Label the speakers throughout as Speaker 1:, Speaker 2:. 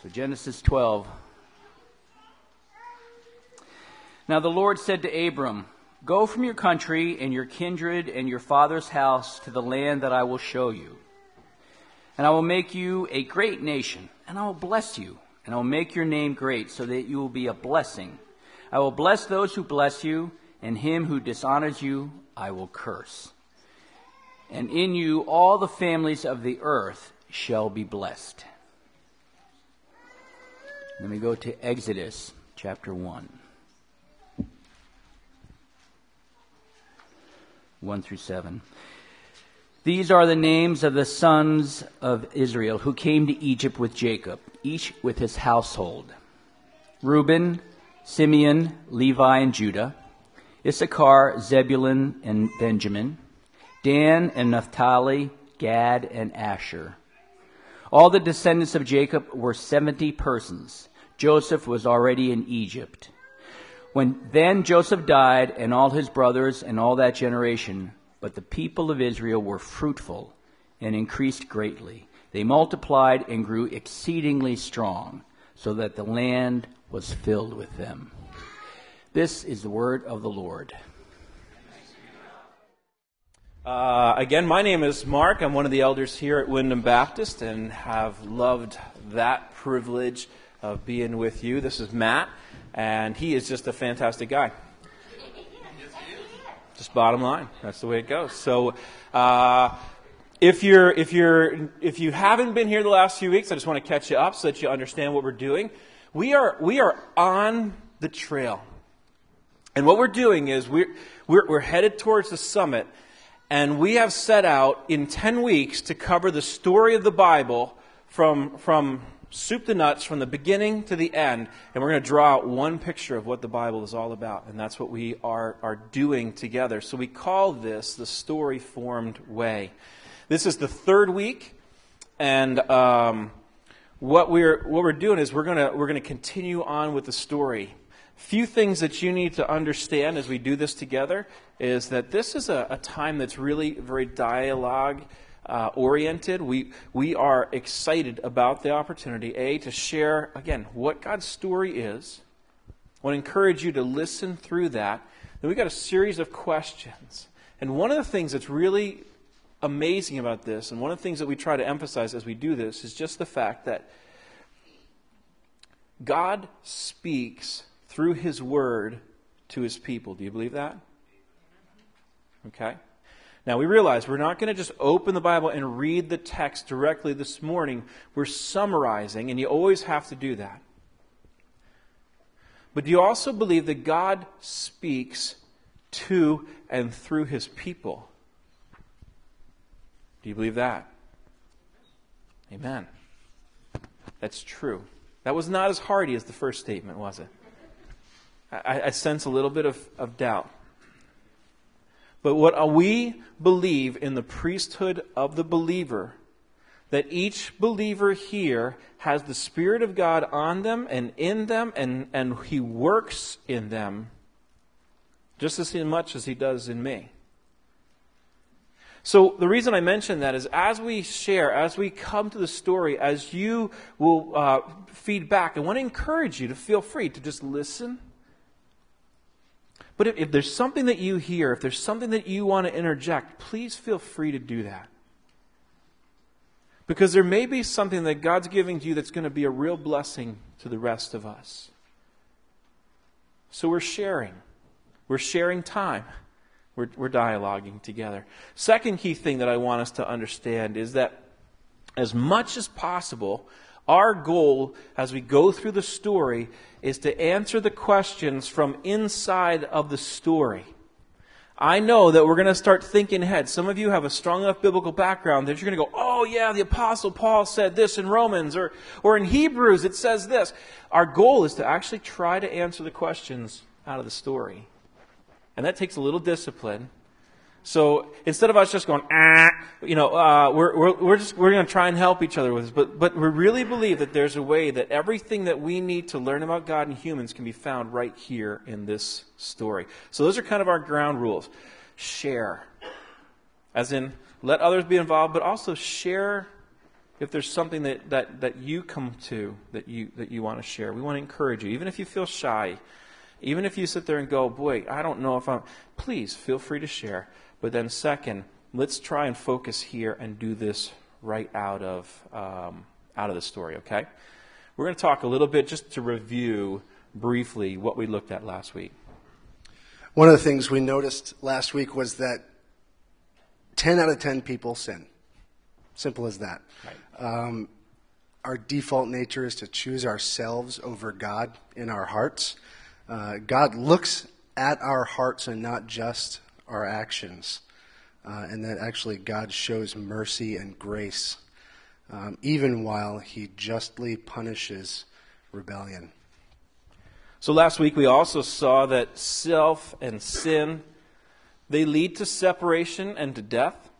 Speaker 1: So, Genesis 12. Now the Lord said to Abram, Go from your country and your kindred and your father's house to the land that I will show you. And I will make you a great nation, and I will bless you, and I will make your name great, so that you will be a blessing. I will bless those who bless you, and him who dishonors you I will curse. And in you all the families of the earth shall be blessed. Then we go to Exodus chapter 1. 1 through 7. These are the names of the sons of Israel who came to Egypt with Jacob, each with his household Reuben, Simeon, Levi, and Judah, Issachar, Zebulun, and Benjamin, Dan and Naphtali, Gad, and Asher. All the descendants of Jacob were 70 persons. Joseph was already in Egypt. When then Joseph died, and all his brothers, and all that generation, but the people of Israel were fruitful and increased greatly. They multiplied and grew exceedingly strong, so that the land was filled with them. This is the word of the Lord.
Speaker 2: Uh, again, my name is Mark. I'm one of the elders here at Wyndham Baptist and have loved that privilege of being with you. This is Matt, and he is just a fantastic guy. Just bottom line. That's the way it goes. So, uh, if you're if you're if you haven't been here the last few weeks, I just want to catch you up so that you understand what we're doing. We are we are on the trail, and what we're doing is we're we're, we're headed towards the summit, and we have set out in ten weeks to cover the story of the Bible from from soup to nuts from the beginning to the end, and we're going to draw out one picture of what the Bible is all about. And that's what we are, are doing together. So we call this the story formed way. This is the third week, and um, what, we're, what we're doing is we're going we're going to continue on with the story. Few things that you need to understand as we do this together is that this is a, a time that's really very dialogue uh, oriented. We, we are excited about the opportunity, A, to share, again, what God's story is. I want to encourage you to listen through that. Then we've got a series of questions. And one of the things that's really amazing about this, and one of the things that we try to emphasize as we do this, is just the fact that God speaks through His Word to His people. Do you believe that? Okay. Now, we realize we're not going to just open the Bible and read the text directly this morning. We're summarizing, and you always have to do that. But do you also believe that God speaks to and through his people? Do you believe that? Amen. That's true. That was not as hearty as the first statement, was it? I, I sense a little bit of, of doubt. But what we believe in the priesthood of the believer, that each believer here has the Spirit of God on them and in them, and, and He works in them just as much as He does in me. So, the reason I mention that is as we share, as we come to the story, as you will uh, feed back, I want to encourage you to feel free to just listen but if, if there's something that you hear, if there's something that you want to interject, please feel free to do that. Because there may be something that God's giving to you that's going to be a real blessing to the rest of us. So we're sharing. We're sharing time. We're, we're dialoguing together. Second key thing that I want us to understand is that as much as possible, our goal as we go through the story is to answer the questions from inside of the story. I know that we're going to start thinking ahead. Some of you have a strong enough biblical background that you're going to go, oh, yeah, the Apostle Paul said this in Romans, or, or in Hebrews it says this. Our goal is to actually try to answer the questions out of the story. And that takes a little discipline. So instead of us just going, ah, you know, uh, we're, we're, we're just, we're going to try and help each other with this. But, but we really believe that there's a way that everything that we need to learn about God and humans can be found right here in this story. So those are kind of our ground rules. Share. As in, let others be involved, but also share if there's something that, that, that you come to that you, that you want to share, we want to encourage you. Even if you feel shy, even if you sit there and go, boy, I don't know if I'm, please feel free to share. But then, second, let's try and focus here and do this right out of, um, out of the story, okay? We're going to talk a little bit just to review briefly what we looked at last week.
Speaker 3: One of the things we noticed last week was that 10 out of 10 people sin. Simple as that. Right. Um, our default nature is to choose ourselves over God in our hearts. Uh, God looks at our hearts and not just our actions. Uh, and that actually God shows mercy and grace um, even while he justly punishes rebellion.
Speaker 2: So last week we also saw that self and sin they lead to separation and to death,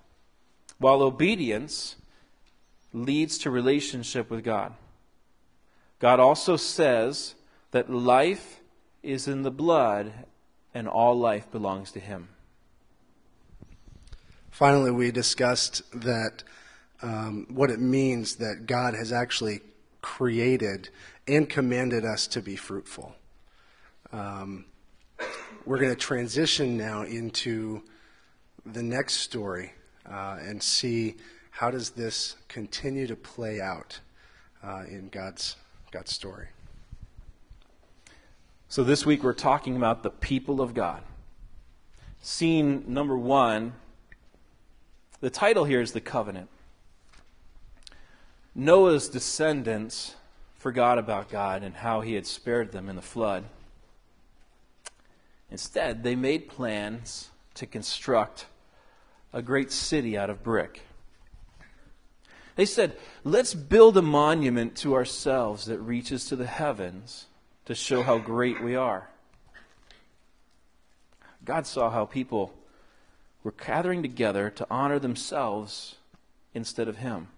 Speaker 2: while obedience leads to relationship with God. God also says that life is in the blood and all life belongs to him.
Speaker 3: Finally, we discussed that um, what it means that God has actually created and commanded us to be fruitful. Um, we're going to transition now into the next story uh, and see how does this continue to play out uh, in God's God's story.
Speaker 2: So this week we're talking about the people of God. Scene number one. The title here is the covenant. Noah's descendants forgot about God and how he had spared them in the flood. Instead, they made plans to construct a great city out of brick. They said, let's build a monument to ourselves that reaches to the heavens to show how great we are. God saw how people were gathering together to honor themselves instead of Him.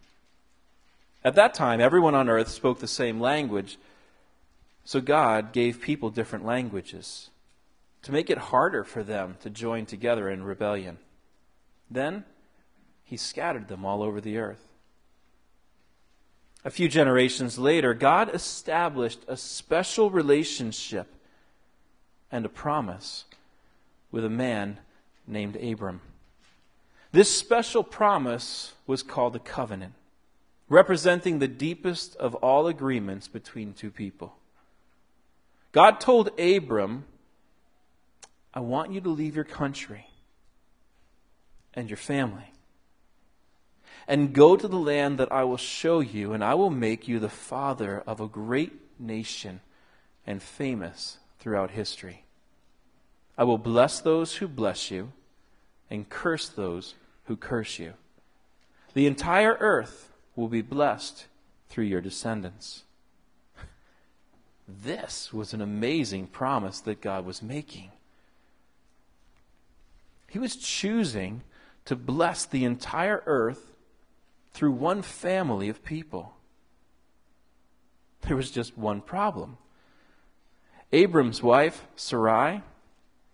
Speaker 2: At that time, everyone on earth spoke the same language, so God gave people different languages to make it harder for them to join together in rebellion. Then he scattered them all over the earth. A few generations later, God established a special relationship and a promise with a man named Abram. This special promise was called a covenant representing the deepest of all agreements between two people. God told Abram, I want you to leave your country and your family and go to the land that I will show you, and I will make you the father of a great nation and famous throughout history. I will bless those who bless you and curse those who curse you. The entire earth will be blessed through your descendants. This was an amazing promise that God was making. He was choosing to bless the entire earth through one family of people. There was just one problem. Abram's wife, Sarai,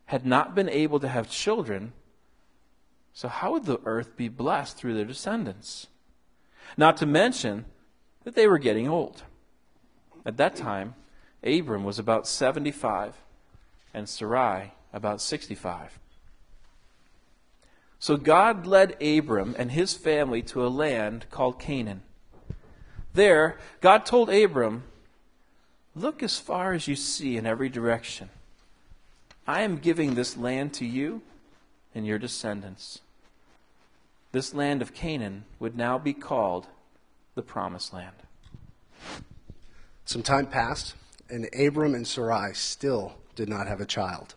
Speaker 2: had not been able to have children, so how would the earth be blessed through their descendants? Not to mention that they were getting old. At that time, Abram was about 75 and Sarai about 65. So God led Abram and his family to a land called Canaan. There, God told Abram, Look as far as you see in every direction. I am giving this land to you and your descendants. This land of Canaan would now be called the Promised Land.
Speaker 3: Some time passed, and Abram and Sarai still did not have a child.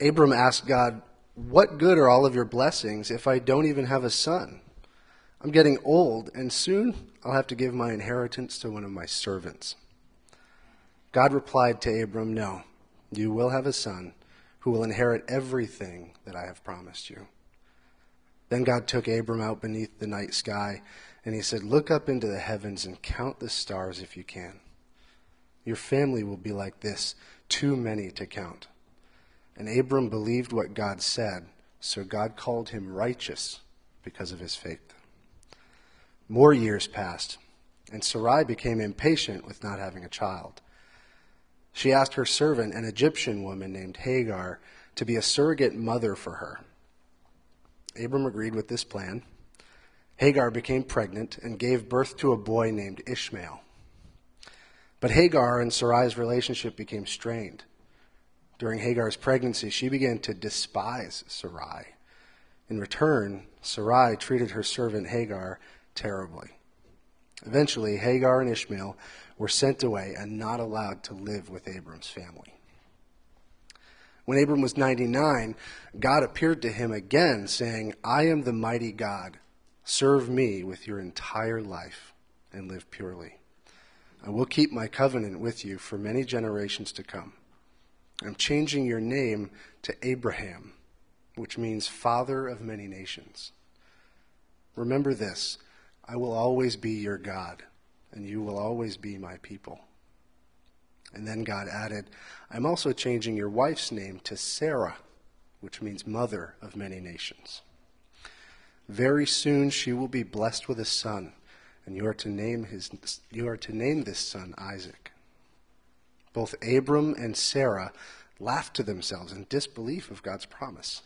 Speaker 3: Abram asked God, What good are all of your blessings if I don't even have a son? I'm getting old, and soon I'll have to give my inheritance to one of my servants. God replied to Abram, No, you will have a son who will inherit everything that I have promised you. Then God took Abram out beneath the night sky, and he said, Look up into the heavens and count the stars if you can. Your family will be like this, too many to count. And Abram believed what God said, so God called him righteous because of his faith. More years passed, and Sarai became impatient with not having a child. She asked her servant, an Egyptian woman named Hagar, to be a surrogate mother for her. Abram agreed with this plan. Hagar became pregnant and gave birth to a boy named Ishmael. But Hagar and Sarai's relationship became strained. During Hagar's pregnancy, she began to despise Sarai. In return, Sarai treated her servant Hagar terribly. Eventually, Hagar and Ishmael were sent away and not allowed to live with Abram's family. When Abram was 99, God appeared to him again, saying, I am the mighty God. Serve me with your entire life and live purely. I will keep my covenant with you for many generations to come. I'm changing your name to Abraham, which means father of many nations. Remember this I will always be your God, and you will always be my people. And then God added, I'm also changing your wife's name to Sarah, which means mother of many nations. Very soon she will be blessed with a son, and you are to name his you are to name this son Isaac. Both Abram and Sarah laughed to themselves in disbelief of God's promise.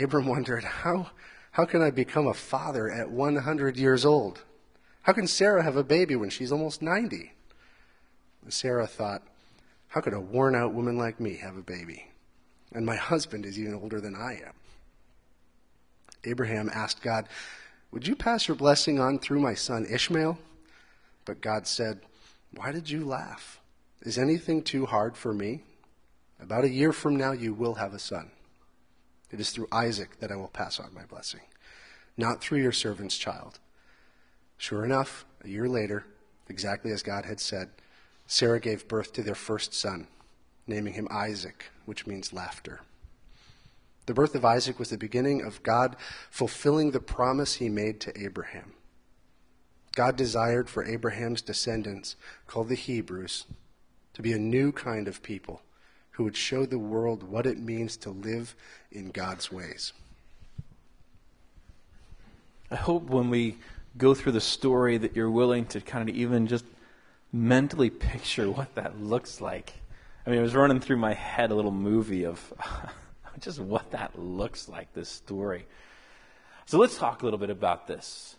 Speaker 3: Abram wondered, how, how can I become a father at 100 years old? How can Sarah have a baby when she's almost 90? Sarah thought, how could a worn out woman like me have a baby? And my husband is even older than I am. Abraham asked God, Would you pass your blessing on through my son Ishmael? But God said, Why did you laugh? Is anything too hard for me? About a year from now, you will have a son. It is through Isaac that I will pass on my blessing, not through your servant's child. Sure enough, a year later, exactly as God had said, Sarah gave birth to their first son, naming him Isaac, which means laughter. The birth of Isaac was the beginning of God fulfilling the promise he made to Abraham. God desired for Abraham's descendants, called the Hebrews, to be a new kind of people who would show the world what it means to live in God's ways.
Speaker 2: I hope when we go through the story that you're willing to kind of even just mentally picture what that looks like. I mean, it was running through my head a little movie of just what that looks like, this story. So let's talk a little bit about this.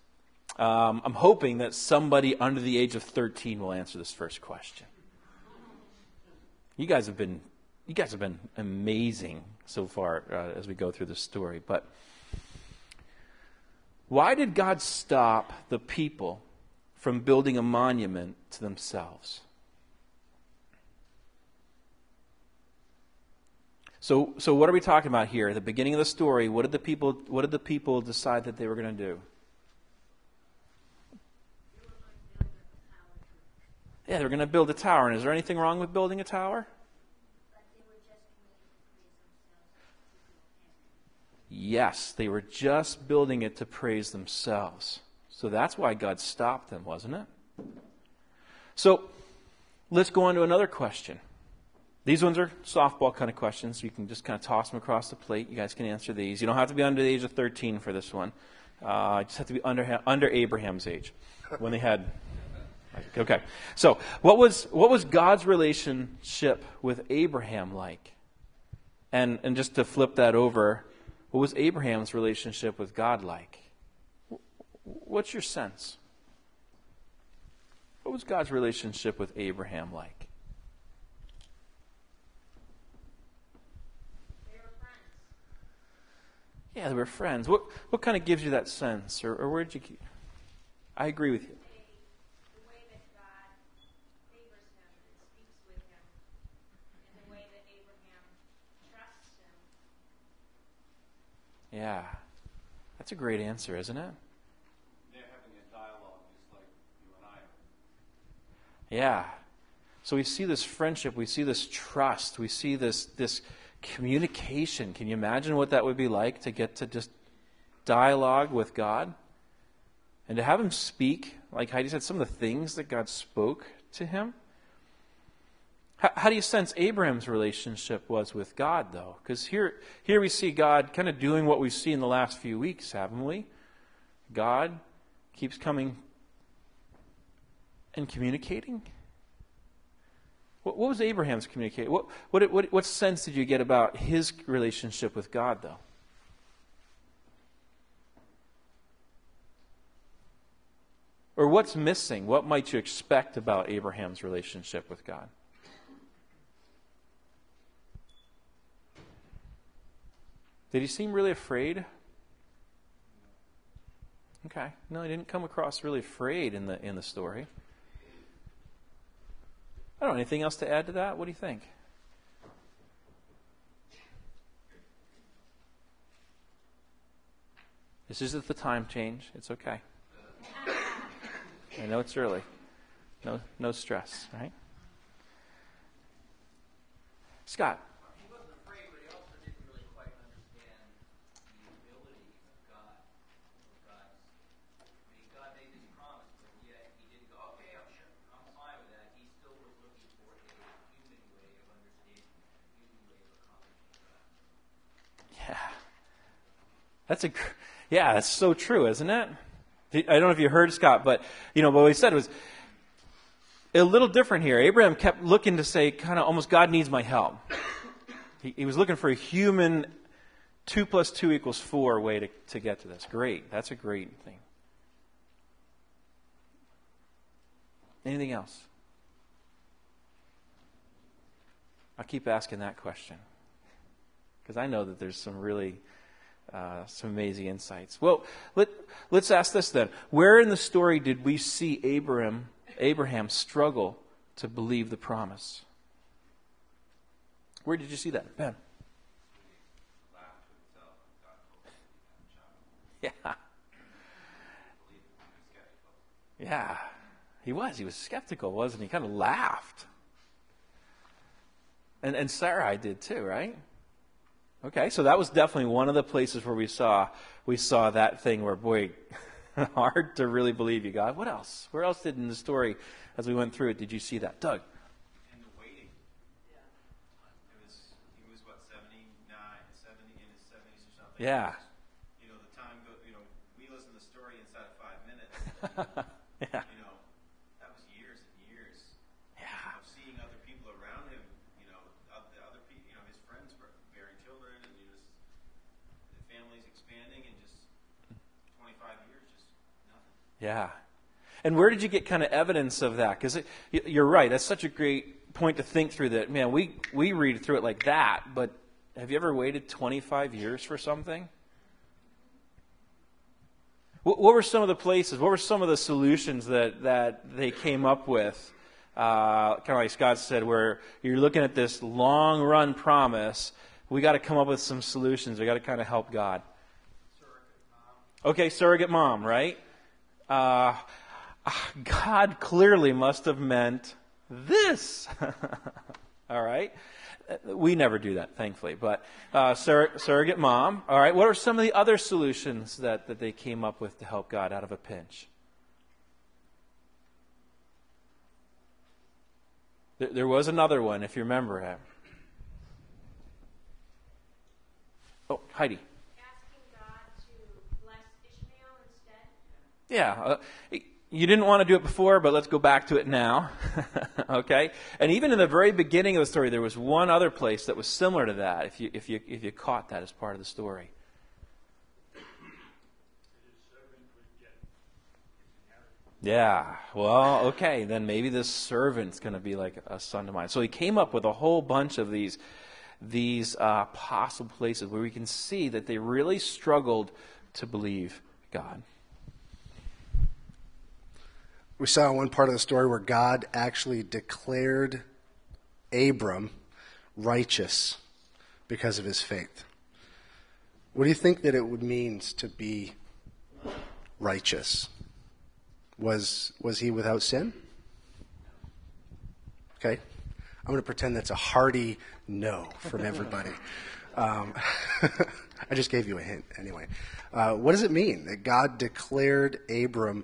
Speaker 2: Um, I'm hoping that somebody under the age of 13 will answer this first question. You guys have been, you guys have been amazing so far uh, as we go through this story. But why did God stop the people from building a monument to themselves? So, so what are we talking about here? At the beginning of the story, what did the people, what did the people decide that they were going to do? Yeah, they were going to build a tower. And is there anything wrong with building a tower? Yes, they were just building it to praise themselves. So that's why God stopped them, wasn't it? So let's go on to another question. These ones are softball kind of questions. You can just kind of toss them across the plate. You guys can answer these. You don't have to be under the age of 13 for this one. Uh, just have to be under, under Abraham's age when they had. Okay. So, what was, what was God's relationship with Abraham like? And, and just to flip that over, what was Abraham's relationship with God like? What's your sense? What was God's relationship with Abraham like? Yeah, they were friends. What, what kind of gives you that sense? Or, or where did you keep? I agree with you. Yeah. That's a great answer, isn't it?
Speaker 4: They're having a dialogue just like you and I are.
Speaker 2: Yeah. So we see this friendship, we see this trust, we see this this communication. Can you imagine what that would be like to get to just dialogue with God? And to have him speak, like Heidi said, some of the things that God spoke to him. How, how do you sense Abraham's relationship was with God, though? Because here, here we see God kind of doing what we've seen in the last few weeks, haven't we? God keeps coming and communicating? What, what was Abraham's communication? What, what, what, what sense did you get about his relationship with God, though? Or what's missing? What might you expect about Abraham's relationship with God? Did he seem really afraid? Okay. No, he didn't come across really afraid in the in the story. I don't know. Anything else to add to that? What do you think? This isn't the time change. It's okay. I know it's early. No, no stress, right? Scott.
Speaker 1: He wasn't afraid, but he also didn't really quite understand the ability of God. Of God's, I mean, God made this promise, but yet he didn't go, okay, I'm sure, I'm fine with that. He still was looking for a human way of understanding, a human way of accomplishing that.
Speaker 2: Yeah. That's a, yeah, that's so true, isn't it? I don't know if you heard Scott, but you know, what he said was a little different here. Abraham kept looking to say, kind of almost, God needs my help. He, he was looking for a human two plus two equals four way to, to get to this. Great. That's a great thing. Anything else? I'll keep asking that question because I know that there's some really uh, some amazing insights. Well, let, let's ask this then. Where in the story did we see Abraham, Abraham struggle to believe the promise? Where did you see that? Ben. Yeah. Yeah. He was. He was skeptical, wasn't he? Kind of laughed. And, and Sarai did too, right? Okay, so that was definitely one of the places where we saw we saw that thing where boy, hard to really believe you, God. What else? Where else did in the story as we went through it did you see that, Doug?
Speaker 4: And the waiting. Yeah. It was, he was what, 79, 70, in his 70s or something?
Speaker 2: Yeah.
Speaker 4: You know, the time, go, you know, we listen to the story inside of five minutes.
Speaker 2: Yeah.
Speaker 4: you know, that was years and years
Speaker 2: Yeah.
Speaker 4: of seeing other people around him, you know, oth- the other people, you know, his friends were bearing children and he was, the family's expanding and just 25 years, just nothing.
Speaker 2: Yeah. And where did you get kind of evidence of that? Because you're right. That's such a great point to think through. That man, we we read through it like that, but have you ever waited 25 years for something? What, what were some of the places? What were some of the solutions that that they came up with? Uh, kind of like Scott said, where you're looking at this long run promise. We got to come up with some solutions. We got to kind of help God. Okay, surrogate mom, right? Uh, God clearly must have meant this. All right? We never do that, thankfully. But uh, surrog- surrogate mom. All right, what are some of the other solutions that, that they came up with to help God out of a pinch? There, there was another one, if you remember it. Oh, Heidi.
Speaker 5: asking God to bless Ishmael instead?
Speaker 2: Yeah. Uh, you didn't want to do it before, but let's go back to it now. okay? And even in the very beginning of the story, there was one other place that was similar to that, if you, if you, if you caught that as part of the story. Yeah. Well, okay. Then maybe this servant's going to be like a son to mine. So he came up with a whole bunch of these, these uh, possible places where we can see that they really struggled to believe God.
Speaker 3: We saw one part of the story where God actually declared Abram righteous because of his faith. What do you think that it would means to be righteous? Was was he without sin? Okay, I'm going to pretend that's a hearty no from everybody. um, I just gave you a hint anyway. Uh, what does it mean that God declared Abram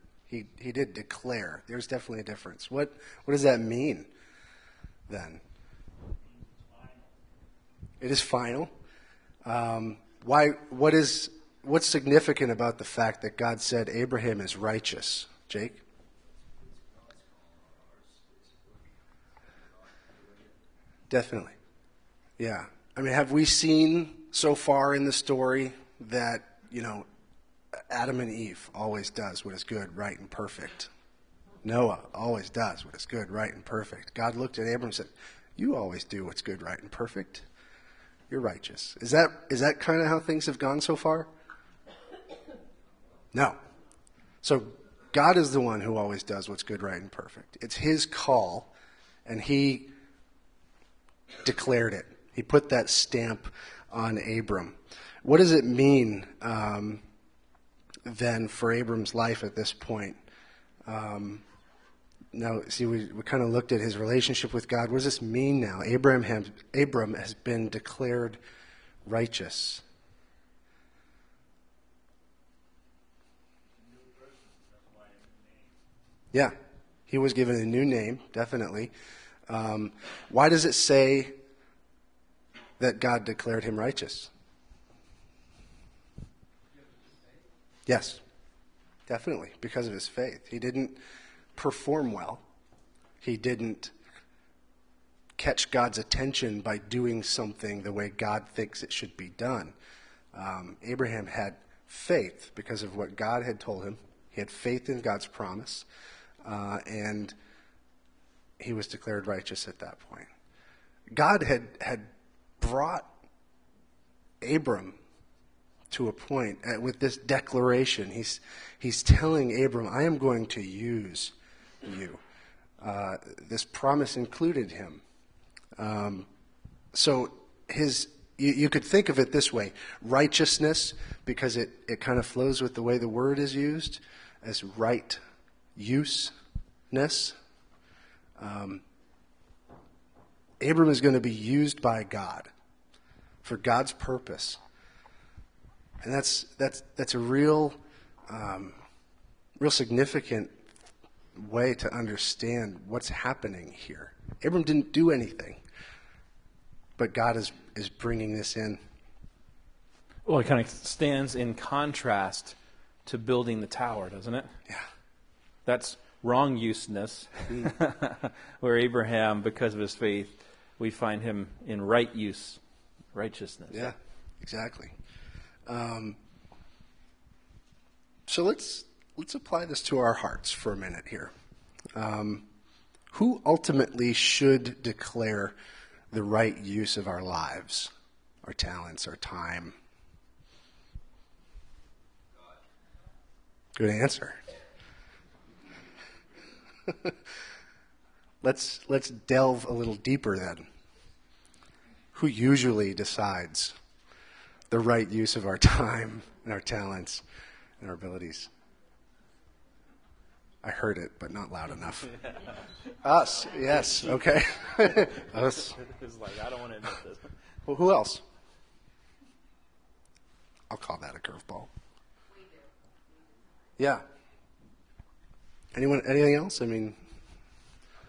Speaker 4: He,
Speaker 3: he did declare. There's definitely a difference. What, what does that mean then? It is final. Um, why, what is, what's significant about the fact that God said Abraham is righteous? Jake? Definitely. Yeah. I mean, have we seen so far in the story that, you know, Adam and Eve always does what is good, right, and perfect? Noah always does what is good, right, and perfect. God looked at Abram and said, You always do what's good, right, and perfect. You're righteous. Is that, is that kind of how things have gone so far? No. So God is the one who always does what's good, right, and perfect. It's His call, and He declared it. He put that stamp on Abram. What does it mean um, then for Abram's life at this point? Um, now, see, we, we kind of looked at his relationship with God. What does this mean now? Abraham has, Abram has been declared righteous. Yeah, he was given a new name, definitely. Um, why does it say that God declared him righteous? Yes, definitely, because of his faith. He didn't perform well, he didn't catch God's attention by doing something the way God thinks it should be done. Um, Abraham had faith because of what God had told him, he had faith in God's promise, uh, and he was declared righteous at that point. God had, had brought Abram to a point with this declaration. He's, he's telling Abram, I am going to use you. Uh, this promise included him. Um, so his, you, you could think of it this way righteousness, because it, it kind of flows with the way the word is used, as right useness. Um, Abram is going to be used by God for God's purpose. And that's, that's, that's a real, um, real significant way to understand what's happening here. Abram didn't do anything, but God is, is bringing this in.
Speaker 2: Well, it kind of stands in contrast to building the tower, doesn't it?
Speaker 3: Yeah.
Speaker 2: That's wrong useness, where Abraham, because of his faith, we find him in right use, righteousness.
Speaker 3: Yeah, exactly. Um, so let's let's apply this to our hearts for a minute here. Um, who ultimately should declare the right use of our lives, our talents, our time? Good answer. let's let's delve a little deeper then. Who usually decides the right use of our time and our talents and our abilities? I heard it, but not loud enough. Us, yes, okay. Us.
Speaker 2: It's like, I don't want to admit this.
Speaker 3: Well, who else? I'll call that a curveball. Yeah. Anyone? Anything else? I mean,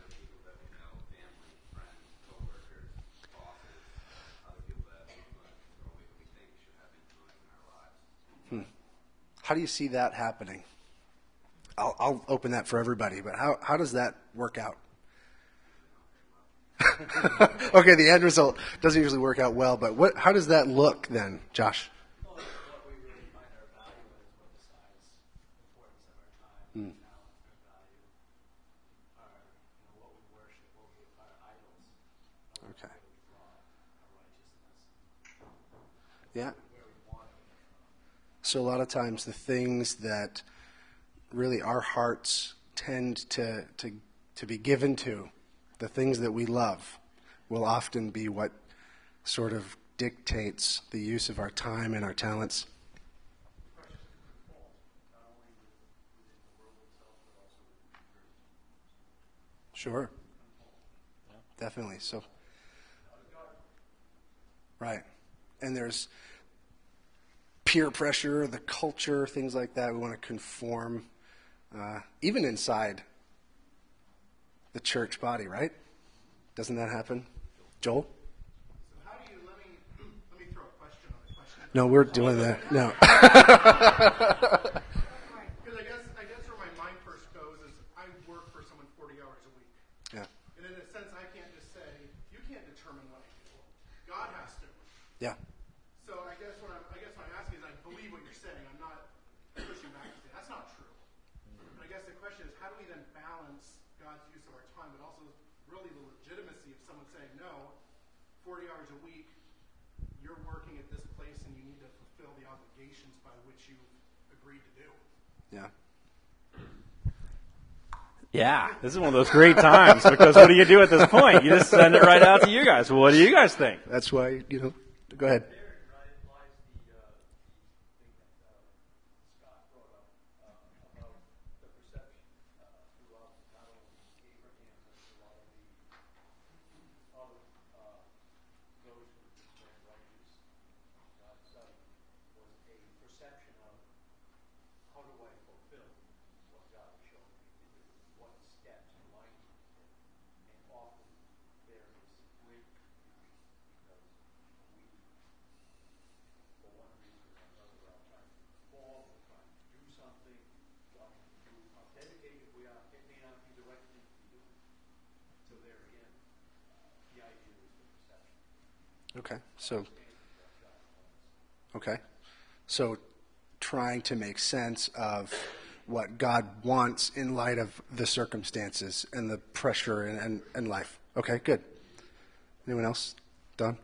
Speaker 4: people that we know, family, friends, coworkers, bosses, other people that have influence or we, we think should have influence in our lives.
Speaker 3: How do you see that happening? I'll, I'll open that for everybody, but how, how does that work out? okay, the end result doesn't usually work out well, but what, how does that look then, Josh?
Speaker 6: Well, what we really find our value in is what decides the importance of our time, our talent, our value, our, you know, what we worship, what we, our idols,
Speaker 3: Okay.
Speaker 6: where we draw our righteousness,
Speaker 3: Yeah.
Speaker 6: where we want to come from.
Speaker 3: So a lot of times the things that really our hearts tend to, to, to be given to, the things that we love, will often be what sort of dictates the use of our time and our talents. Sure. Definitely. So, right. And there's peer pressure, the culture, things like that. We want to conform, uh, even inside the church body, right? Doesn't that happen? Joel?
Speaker 7: So how do you let me let me throw a question on the question?
Speaker 3: No, we're doing that. No.
Speaker 7: Because I guess I guess where my mind first goes is I work for someone 40 hours a week,
Speaker 3: Yeah.
Speaker 7: and in a sense I can't just say you can't determine what I do. God has to.
Speaker 3: Yeah.
Speaker 7: So I guess what I'm I guess what I'm asking is I believe what you're saying. I'm not pushing back and saying that's not true. But I guess the question is how do we then balance God's use of our time, but also really the legitimacy of someone saying no, 40 hours a week, you're working at this place and you need to fulfill the obligations by which you've agreed to do.
Speaker 3: Yeah.
Speaker 2: Yeah, this is one of those great times because what do you do at this point? You just send it right out to you guys. Well, what do you guys think?
Speaker 3: That's why, you know, go ahead.
Speaker 6: There right, lies the, uh, the thing that uh, Scott brought up uh, about the perception uh, throughout not only Abraham but throughout the other uh, those who were righteous God's son was a perception of how do I fulfill what God has shown me to do, what steps do I need to take, and often there is great confusion because we for one reason or another, are trying to perform, we're trying to do something, to do how dedicated we are, it may not be the right thing to. So there again, the idea is the perception.
Speaker 3: Okay. So, okay. So, trying to make sense of what God wants in light of the circumstances and the pressure and, and, and life. Okay, good. Anyone else? Don?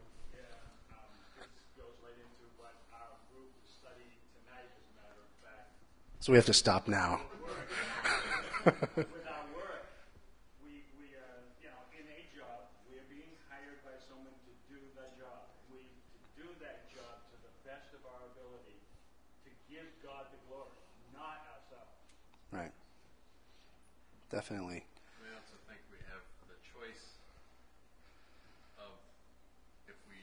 Speaker 3: So, we have to stop now.
Speaker 8: With our work, we, we are, you know, in a job, we are being hired by someone to do the job. We to do that job to the best of our ability, to give God the glory, not ourselves.
Speaker 3: Right. Definitely.
Speaker 9: We also think we have the choice of if we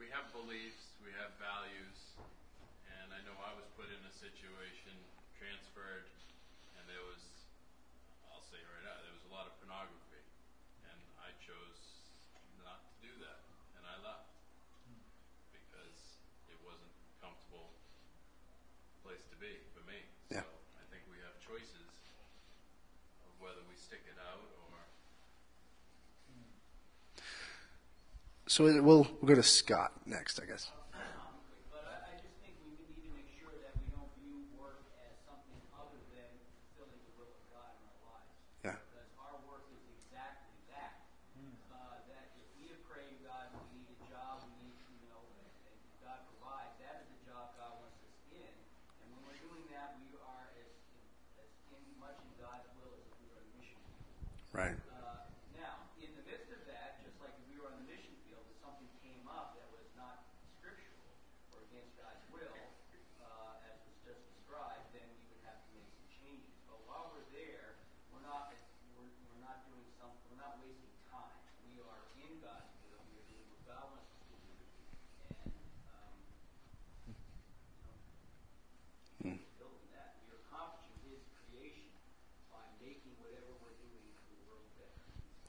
Speaker 9: we have beliefs, we have values, and I know I was put in a situation, transferred, and there was I'll say right out, there was a lot of pornography, and I chose not to do that, and I left because it wasn't a comfortable place to be for me.
Speaker 3: Yeah.
Speaker 9: So I think we have choices of whether we stick it out or
Speaker 3: So, we'll, we'll go to Scott next, I guess.
Speaker 10: But I, I just think we need to make sure that we don't view work as something other than fulfilling the will of God in our lives.
Speaker 3: Yeah.
Speaker 10: Because our work is exactly that. Uh, that if we have prayed God, we need a job, we need, you know, and, and God provides, that is the job God wants us in. And when we're doing that, we are as, as in much in God's will as if we were a mission
Speaker 3: Right.
Speaker 10: uh, now, in the midst of that, just like if we were on the mission field, if something came up that was not scriptural or against God's will, uh, as was just described, then we would have to make some changes. But while we're there, we're not we're, we're not doing some we're not wasting time. We are in God's will. We are doing what God wants us to do, and um, you know, building that. We are accomplishing His creation by making whatever we're doing in the world better.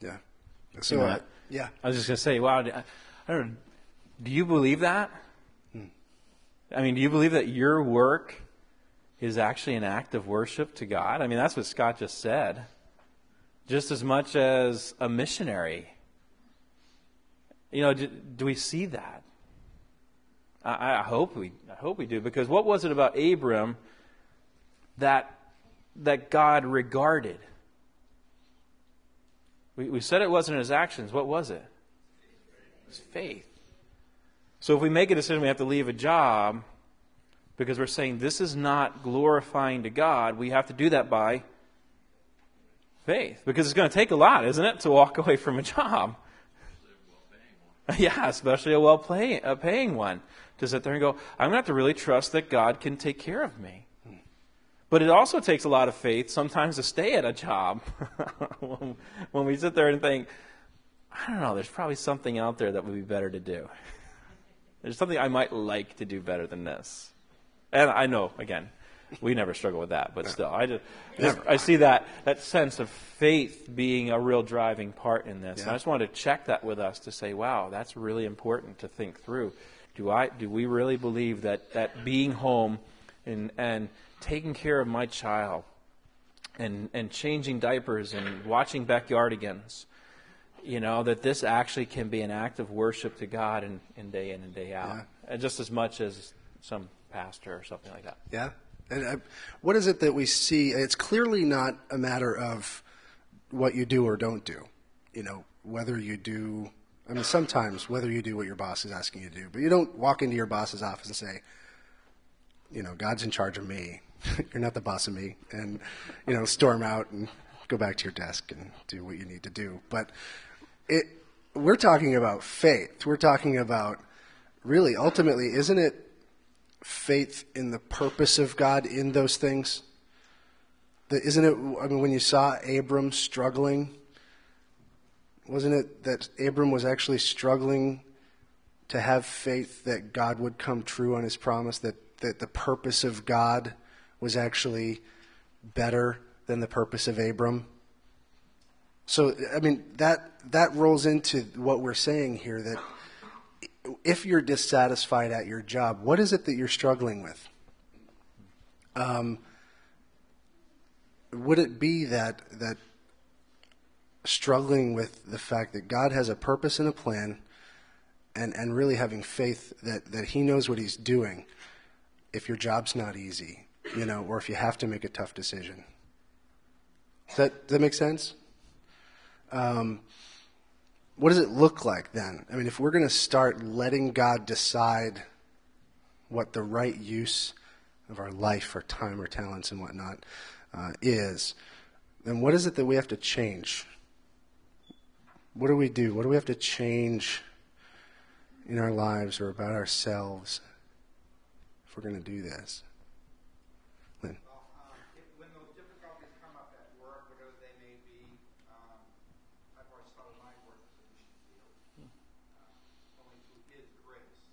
Speaker 3: Yeah. So, uh, yeah.
Speaker 2: I was just gonna say, wow, I I don't know. Do you believe that? I mean, do you believe that your work is actually an act of worship to God? I mean, that's what Scott just said. Just as much as a missionary. You know, do, do we see that? I, I hope we, I hope we do, because what was it about Abram that that God regarded? We, we said it wasn't his actions. What was it? It's faith. So if we make a decision we have to leave a job because we're saying this is not glorifying to God, we have to do that by faith. Because it's going to take a lot, isn't it, to walk away from a job? Yeah, especially a well pay, a paying one. To sit there and go, I'm going to have to really trust that God can take care of me. But it also takes a lot of faith sometimes to stay at a job. when, we sit there and think, I don't know, there's probably something out there that would be better to do. There's something I might like to do better than this. And I know, again, we never struggle with that, but still, I just, just I see that that sense of faith being a real driving part in this. And I just wanted to check that with us to say, wow, that's really important to think through. Do I do we really believe that that being home and and taking care of my child and and changing diapers and watching backyardigans, you know, that this actually can be an act of worship to God and, and day in and day out,
Speaker 3: Yeah.
Speaker 2: and just as much as some pastor or something like that.
Speaker 3: Yeah. And I, what is it that we see? It's clearly not a matter of what you do or don't do. You know, whether you do, I mean, sometimes whether you do what your boss is asking you to do, but you don't walk into your boss's office and say, you know, God's in charge of me. You're not the boss of me. And, you know, storm out and go back to your desk and do what you need to do. But it, we're talking about faith. We're talking about really, ultimately, isn't it faith in the purpose of God in those things? Isn't it, I mean, when you saw Abram struggling, wasn't it that Abram was actually struggling to have faith that God would come true on his promise, that, that the purpose of God was actually better than the purpose of Abram? So, I mean, that, that rolls into what we're saying here that if you're dissatisfied at your job, what is it that you're struggling with? Um, would it be that that struggling with the fact that God has a purpose and a plan, and and really having faith that that He knows what He's doing, if your job's not easy, you know, or if you have to make a tough decision. Does that does that make sense? Um, what does it look like then? I mean, if we're going to start letting God decide what the right use of our life, our time, our talents, and whatnot uh, is, then what is it that we have to change? What do we do? What do we have to change in our lives or about ourselves if we're going to do this? Lynn.
Speaker 11: Well, um, if, when those difficulties come up at work, whatever they may be, um, I've always thought of my work as a mission field, uh, only through His grace.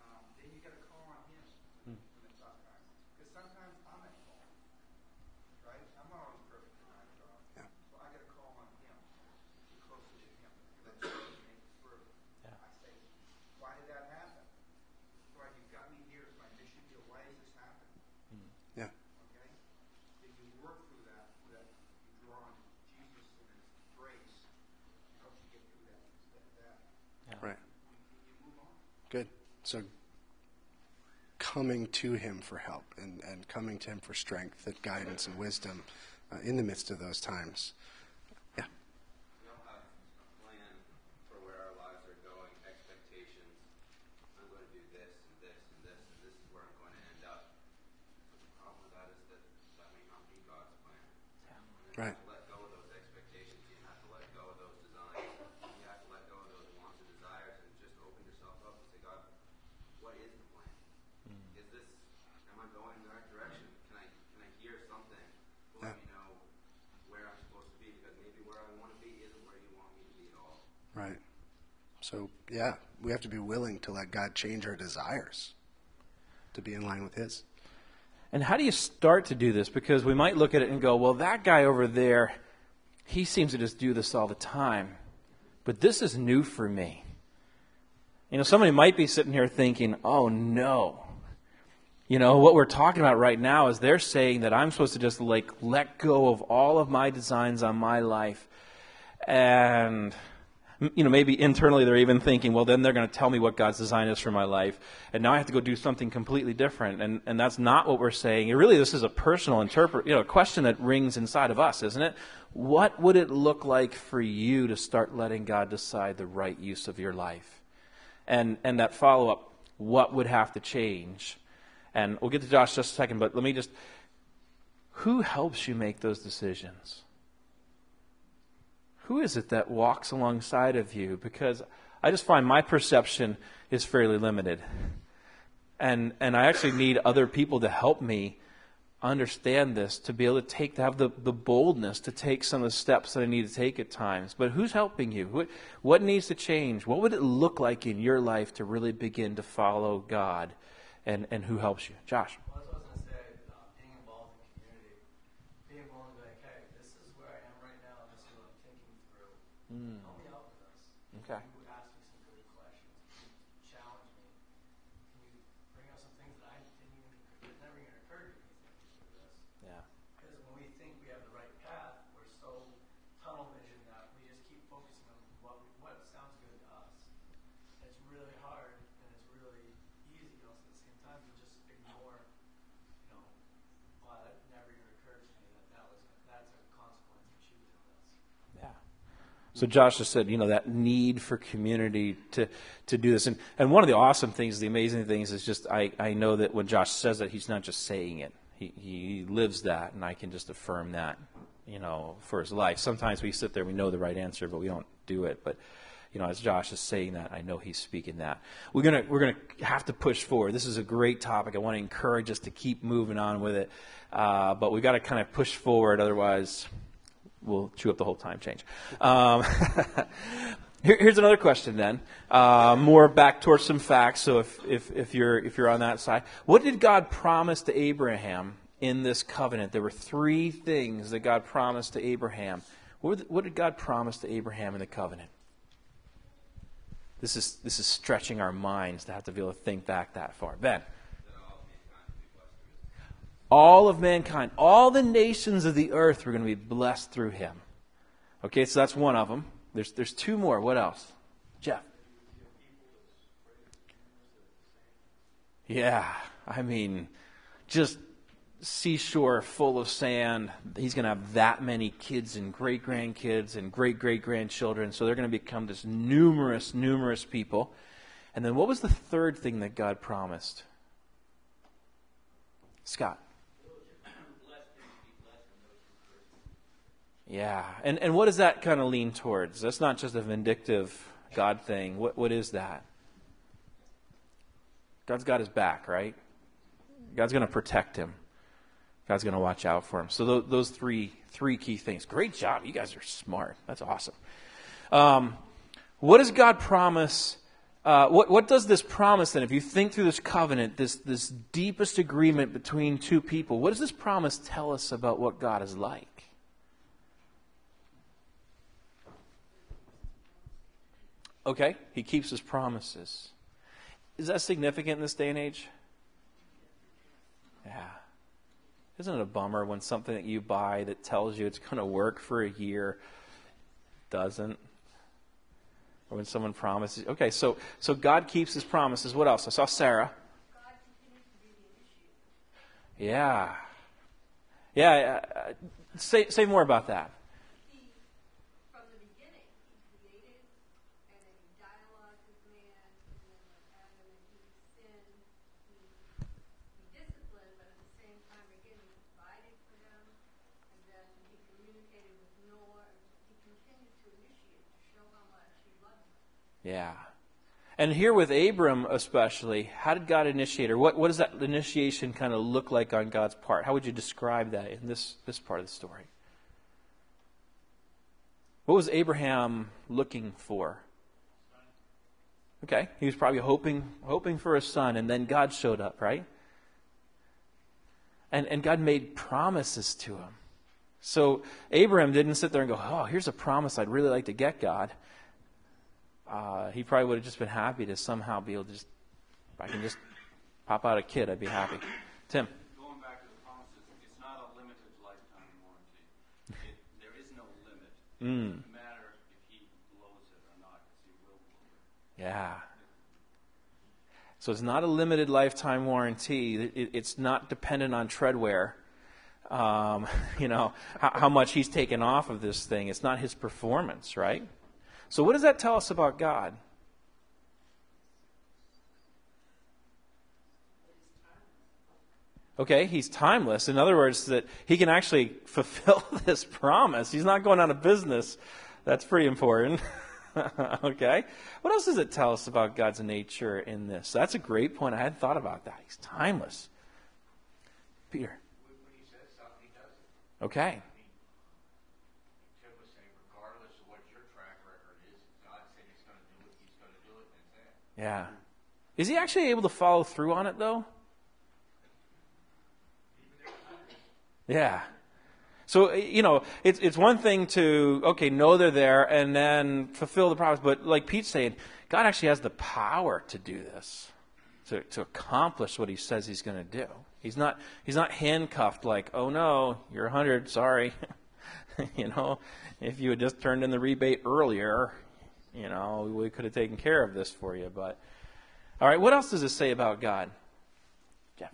Speaker 11: Um, then you got to call on Him when it's tough times, because sometimes I'm at fault, right? I'm not always perfect in my job,
Speaker 3: Yeah.
Speaker 11: so I got to call on Him, be closer to Him, because I trust Him make it through. I say, why did that happen? Why you got me here as my mission field? Why does this happen?
Speaker 3: Yeah.
Speaker 11: Okay? If you work through that, that you draw on Jesus and His grace, it helps you get through that, that, that.
Speaker 3: Right.
Speaker 11: You move on.
Speaker 3: Good. So coming to him for help and, and coming to him for strength and guidance and wisdom uh, in the midst of those times. Yeah.
Speaker 4: We all have a plan for where our lives are going, expectations. I'm going to do this and this and this, and this is where I'm going to end up. But the problem with that is that that may not be God's plan. And you
Speaker 3: Right.
Speaker 4: have to let go of those expectations. You have to let go of those designs. You have to let go of those wants and desires and just open yourself up and say, God, what is the plan? Is this, am I going in the right direction? Can I, can I hear something to let
Speaker 3: Yeah.
Speaker 4: me know where I'm supposed to be? Because maybe where I want to be isn't where you want me to be at all.
Speaker 3: Right. So, yeah, we have to be willing to God change our desires to be in line with His.
Speaker 2: And how do you start to do this? Because we might look at it and go, well, that guy over there, he seems to just do this all the time. But this is new for me. You know, somebody might be sitting here thinking, oh no. You know, what we're talking about right now is they're saying that I'm supposed to just like let go of all of my designs on my life. And, you know, maybe internally they're even thinking, well, then they're going to tell me what God's design is for my life. And now I have to go do something completely different. And, and that's not what we're saying. And really, this is a personal interpret, you know, question that rings inside of us, isn't it? What would it look like for you to start letting God decide the right use of your life? And, and that follow up, what would have to change? And we'll get to Josh just a second, but let me just, who helps you make those decisions? Who is it that walks alongside of you? Because I just find my perception is fairly limited. And, and I actually need other people to help me understand this, to be able to take, to have the, the boldness to take some of the steps that I need to take at times. But who's helping you? What, what needs to change? What would it look like in your life to really begin to follow God? And, and who helps you? Josh.
Speaker 6: Well, that's what I was going to say, uh, being involved in community, being willing to be like, hey, this is where I am right now, and this is what I'm thinking through. Help me out with this.
Speaker 2: Okay.
Speaker 6: You ask me some good questions. You challenge me. Can you bring out some things that I didn't even, it never even occurred to me thinking through this?
Speaker 2: Yeah.
Speaker 6: Because when we think we have the right path, we're so tunnel vision that we just keep focusing on what, what sounds good to us. It's really hard and it's really easy also at the same time to just ignore, you know, wow, that never even occurred to me that that was, that's a consequence of choosing this.
Speaker 2: Yeah. So Josh just said, you know, that need for community to to do this, and and one of the awesome things, the amazing things, is just I I know that when Josh says that, he's not just saying it. He he lives that, and I can just affirm that, you know, for his life. Sometimes we sit there, we know the right answer, but we don't do it. But you know, as Josh is saying that, I know he's speaking that. We're gonna we're gonna have to push forward. This is a great topic. I want to encourage us to keep moving on with it, uh, but we've got to kind of push forward. Otherwise, we'll chew up the whole time change. Um, here, here's another question then, uh, more back towards some facts. So if, if, if, you're, if you're on that side, what did God promise to Abraham in this covenant? There were three things that God promised to Abraham. What, the- what did God promise to Abraham in the covenant? This is, this is stretching our minds to have to be able to think back that far. Ben. All of mankind, all the nations of the earth were going to be blessed through him. Okay, so that's one of them. There's, there's two more. What else? Jeff. Yeah, I mean, just seashore full of sand. He's going to have that many kids and great grandkids and great great grandchildren. So they're going to become this numerous, numerous people. And then what was the third thing that God promised? Scott. Yeah. And, and what does that kind of lean towards? That's not just a vindictive God thing. What, what is that? God's got his back, right? God's going to protect him. God's going to watch out for him. So those, those three three key things. Great job. You guys are smart. That's awesome. Um, what does God promise? Uh, what, what does this promise then? If you think through this covenant, this, this deepest agreement between two people, what does this promise tell us about what God is like? Okay, he keeps his promises. Is that significant in this day and age? Yeah. Isn't it a bummer when something that you buy that tells you it's going to work for a year doesn't? Or when someone promises, okay, so so God keeps his promises. What else? I saw Sarah. Yeah. Yeah. Uh, say say more about that.
Speaker 5: From the beginning, he created, and then he dialogued with man, and then when Adam and Eve sinned, he, he disciplined, but at the same time, again, he provided for them, and then he communicated with Noah, and he continued to initiate to show how much he loved them.
Speaker 2: Yeah. And here with Abram, especially, how did God initiate, or what, what does that initiation kind of look like on God's part? How would you describe that in this, this part of the story? What was Abraham looking for? Okay, he was probably hoping, hoping for a son, and then God showed up, right? And, and God made promises to him. So Abraham didn't sit there and go, Oh, here's a promise I'd really like to get, God uh, he probably would have just been happy to somehow be able to just, if I can just pop out a kid, I'd be happy. Tim.
Speaker 4: Going back to the promises, it's not a limited lifetime warranty. It, there is no limit.
Speaker 2: Mm.
Speaker 4: It doesn't matter if he blows it or not, because he will blow it.
Speaker 2: Yeah. So it's not a limited lifetime warranty. It, it's not dependent on treadwear. Um, you know, how, how much he's taken off of this thing. It's not his performance, right? So, what does that tell us about God? Okay, he's timeless. In other words, that he can actually fulfill this promise. He's not going out of business. That's pretty important. okay. What else does it tell us about God's nature in this? That's a great point. I hadn't thought about that. He's timeless. Peter. Okay.
Speaker 4: Tim was saying, regardless of what your track record is, God said He's going to do it. He's going to do it, and that's it.
Speaker 2: Yeah. Is he actually able to follow through on it, though? Yeah. So, you know, it's, it's one thing to, okay, know they're there and then fulfill the promise. But like Pete's saying, God actually has the power to do this, to, to accomplish what he says he's going to do. He's not, he's not handcuffed like, oh no, you're 100, sorry. you know, if you had just turned in the rebate earlier, you know, we could have taken care of this for you. But, all right, what else does it say about God? Jeff.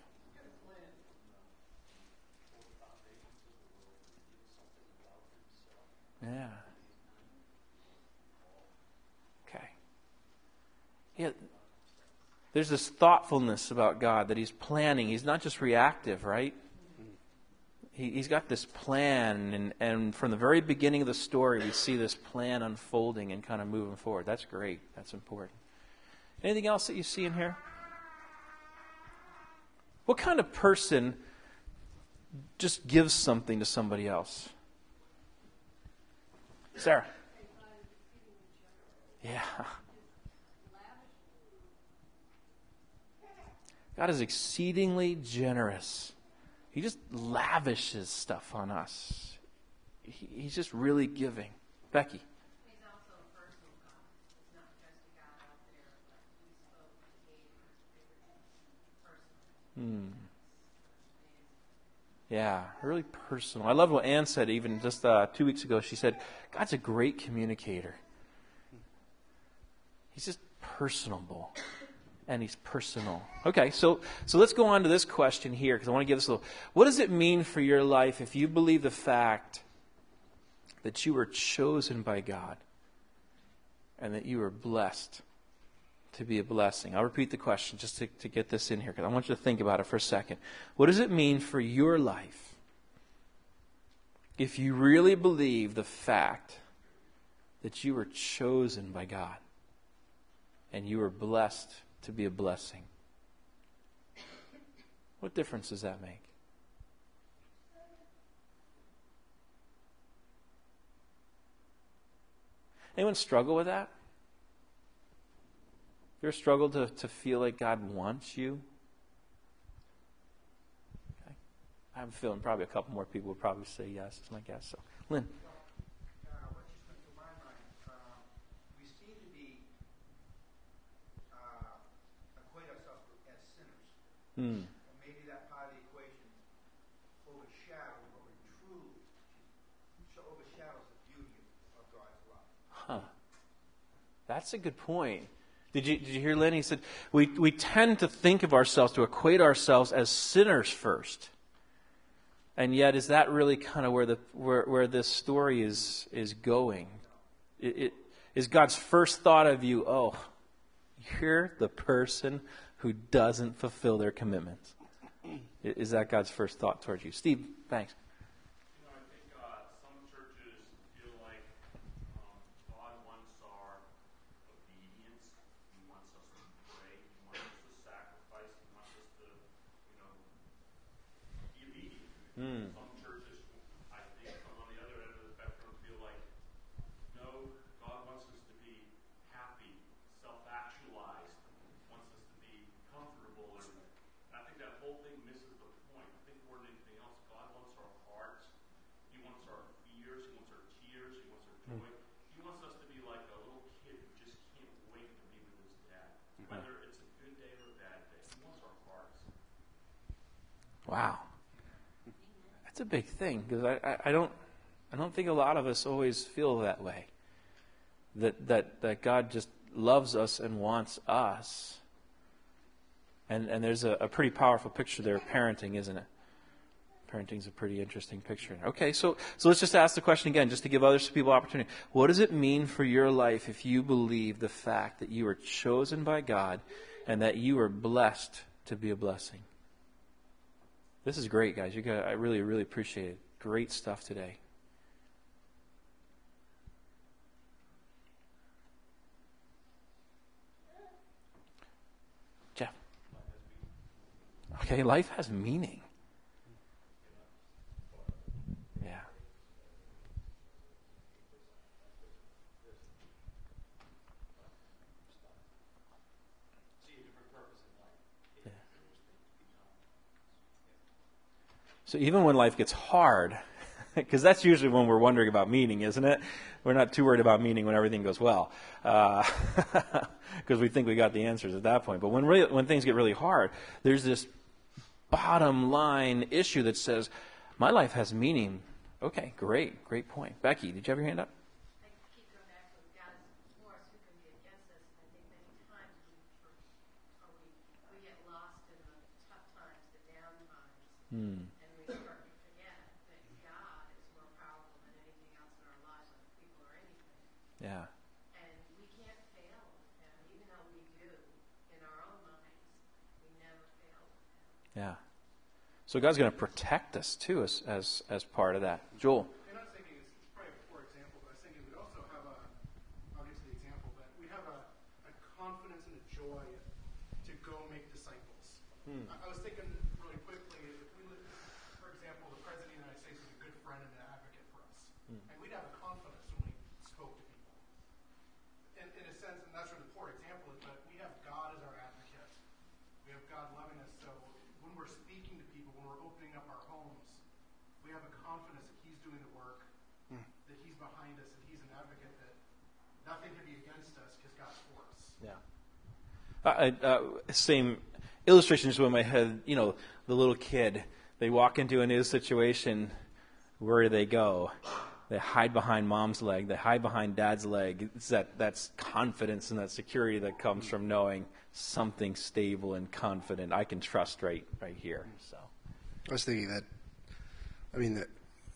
Speaker 2: Yeah. Okay. Yeah. There's this thoughtfulness about God that He's planning. He's not just reactive, right? He, he's got this plan, and, and from the very beginning of the story, we see this plan unfolding and kind of moving forward. That's great. That's important. Anything else that you see in here? What kind of person just gives something to somebody else? Sarah. Yeah. God is exceedingly generous. He just lavishes stuff on us. He, he's just really giving. Becky.
Speaker 5: He's also a personal God. He's not just a God out there, but he spoke to Abraham personally.
Speaker 2: Hmm. Yeah, really personal. I love what Ann said even just uh, two weeks ago. She said, God's a great communicator. He's just personable. And he's personal. Okay, so, so let's go on to this question here because I want to give this a little. What does it mean for your life if you believe the fact that you were chosen by God and that you were blessed to be a blessing. I'll repeat the question just to, to get this in here because I want you to think about it for a second. What does it mean for your life if you really believe the fact that you were chosen by God and you were blessed to be a blessing? What difference does that make? Anyone struggle with that? You ever struggled to, to feel like God wants you? Okay. I have a feeling probably a couple more people would probably say yes, is my guess. So, Lynn.
Speaker 11: Uh, what just went through my mind, um, we seem to be, uh, equate ourselves as
Speaker 2: Hmm.
Speaker 11: And maybe that part of the equation overshadows what we truly, overshadows the beauty of God's love.
Speaker 2: Huh. That's a good point. Did you, did you hear Lenny? He said, we, we tend to think of ourselves, to equate ourselves as sinners first. And yet, is that really kind of where, the, where, where this story is, is going? It, it, is God's first thought of you, oh, you're the person who doesn't fulfill their commitments? Is that God's first thought towards you? Steve, thanks.
Speaker 12: You know, I think uh, some churches feel like um, God wants our obedience. He wants us to pray. He wants us to sacrifice. He wants us to, you know, be obedient.
Speaker 2: Hmm.
Speaker 12: Some churches, I think, come on the other end of the spectrum, feel like, no, God wants us to be happy, self-actualized, wants us to be comfortable, and I think that whole thing misses the point. I think more than anything else, God wants our hearts. He wants our fears. He wants our tears. He wants our joy. He wants us to be like a little kid who just can't wait to be with his dad. Whether it's a good day or a bad day, he wants our hearts.
Speaker 2: Wow. That's a big thing because I, I, I don't I don't think a lot of us always feel that way. That that that God just loves us and wants us. And and there's a, a pretty powerful picture there of parenting, isn't it? Parenting's a pretty interesting picture. Okay, so so let's just ask the question again, just to give other people opportunity. What does it mean for your life if you believe the fact that you were chosen by God and that you were blessed to be a blessing? This is great, guys. You got, I really, really appreciate it. Great stuff today. Jeff. Okay, life has meaning. So even when life gets hard, because that's usually when we're wondering about meaning, isn't it? We're not too worried about meaning when everything goes well, uh, because we think we got the answers at that point. But when really, when things get really hard, there's this bottom line issue that says, "My life has meaning." Okay, great, great point. Becky, did you have your hand up?
Speaker 5: I
Speaker 2: Yeah.
Speaker 5: And we can't fail him, even though we do in our own minds. We never fail him.
Speaker 2: Yeah. So God's going to protect us too as, as, as part of that. Joel.
Speaker 7: And I was thinking, it's, it's probably a poor example, but I was thinking we'd also have a, I'll get to the example, but we have a, a confidence and a joy to go make disciples. I, I was thinking really quickly, if we, li- for example, the President of the United States is a good friend and an advocate for us. And we'd have a confidence when we spoke to people. In, in a sense, and that's where the poor example is, but we have God as our advocate. We have God loving us, so when we're speaking to people, when we're opening up our homes, we have a confidence that He's doing the work, that He's behind us, and He's an advocate that nothing can be against us because God's for us.
Speaker 2: Yeah. Uh, uh, same illustration just in my head. You know, the little kid. They walk into a new situation. Where do they go? They hide behind mom's leg. They hide behind dad's leg. It's that that's confidence and that security that comes from knowing something stable and confident. I can trust right right here. So.
Speaker 3: I was thinking that, I mean, the,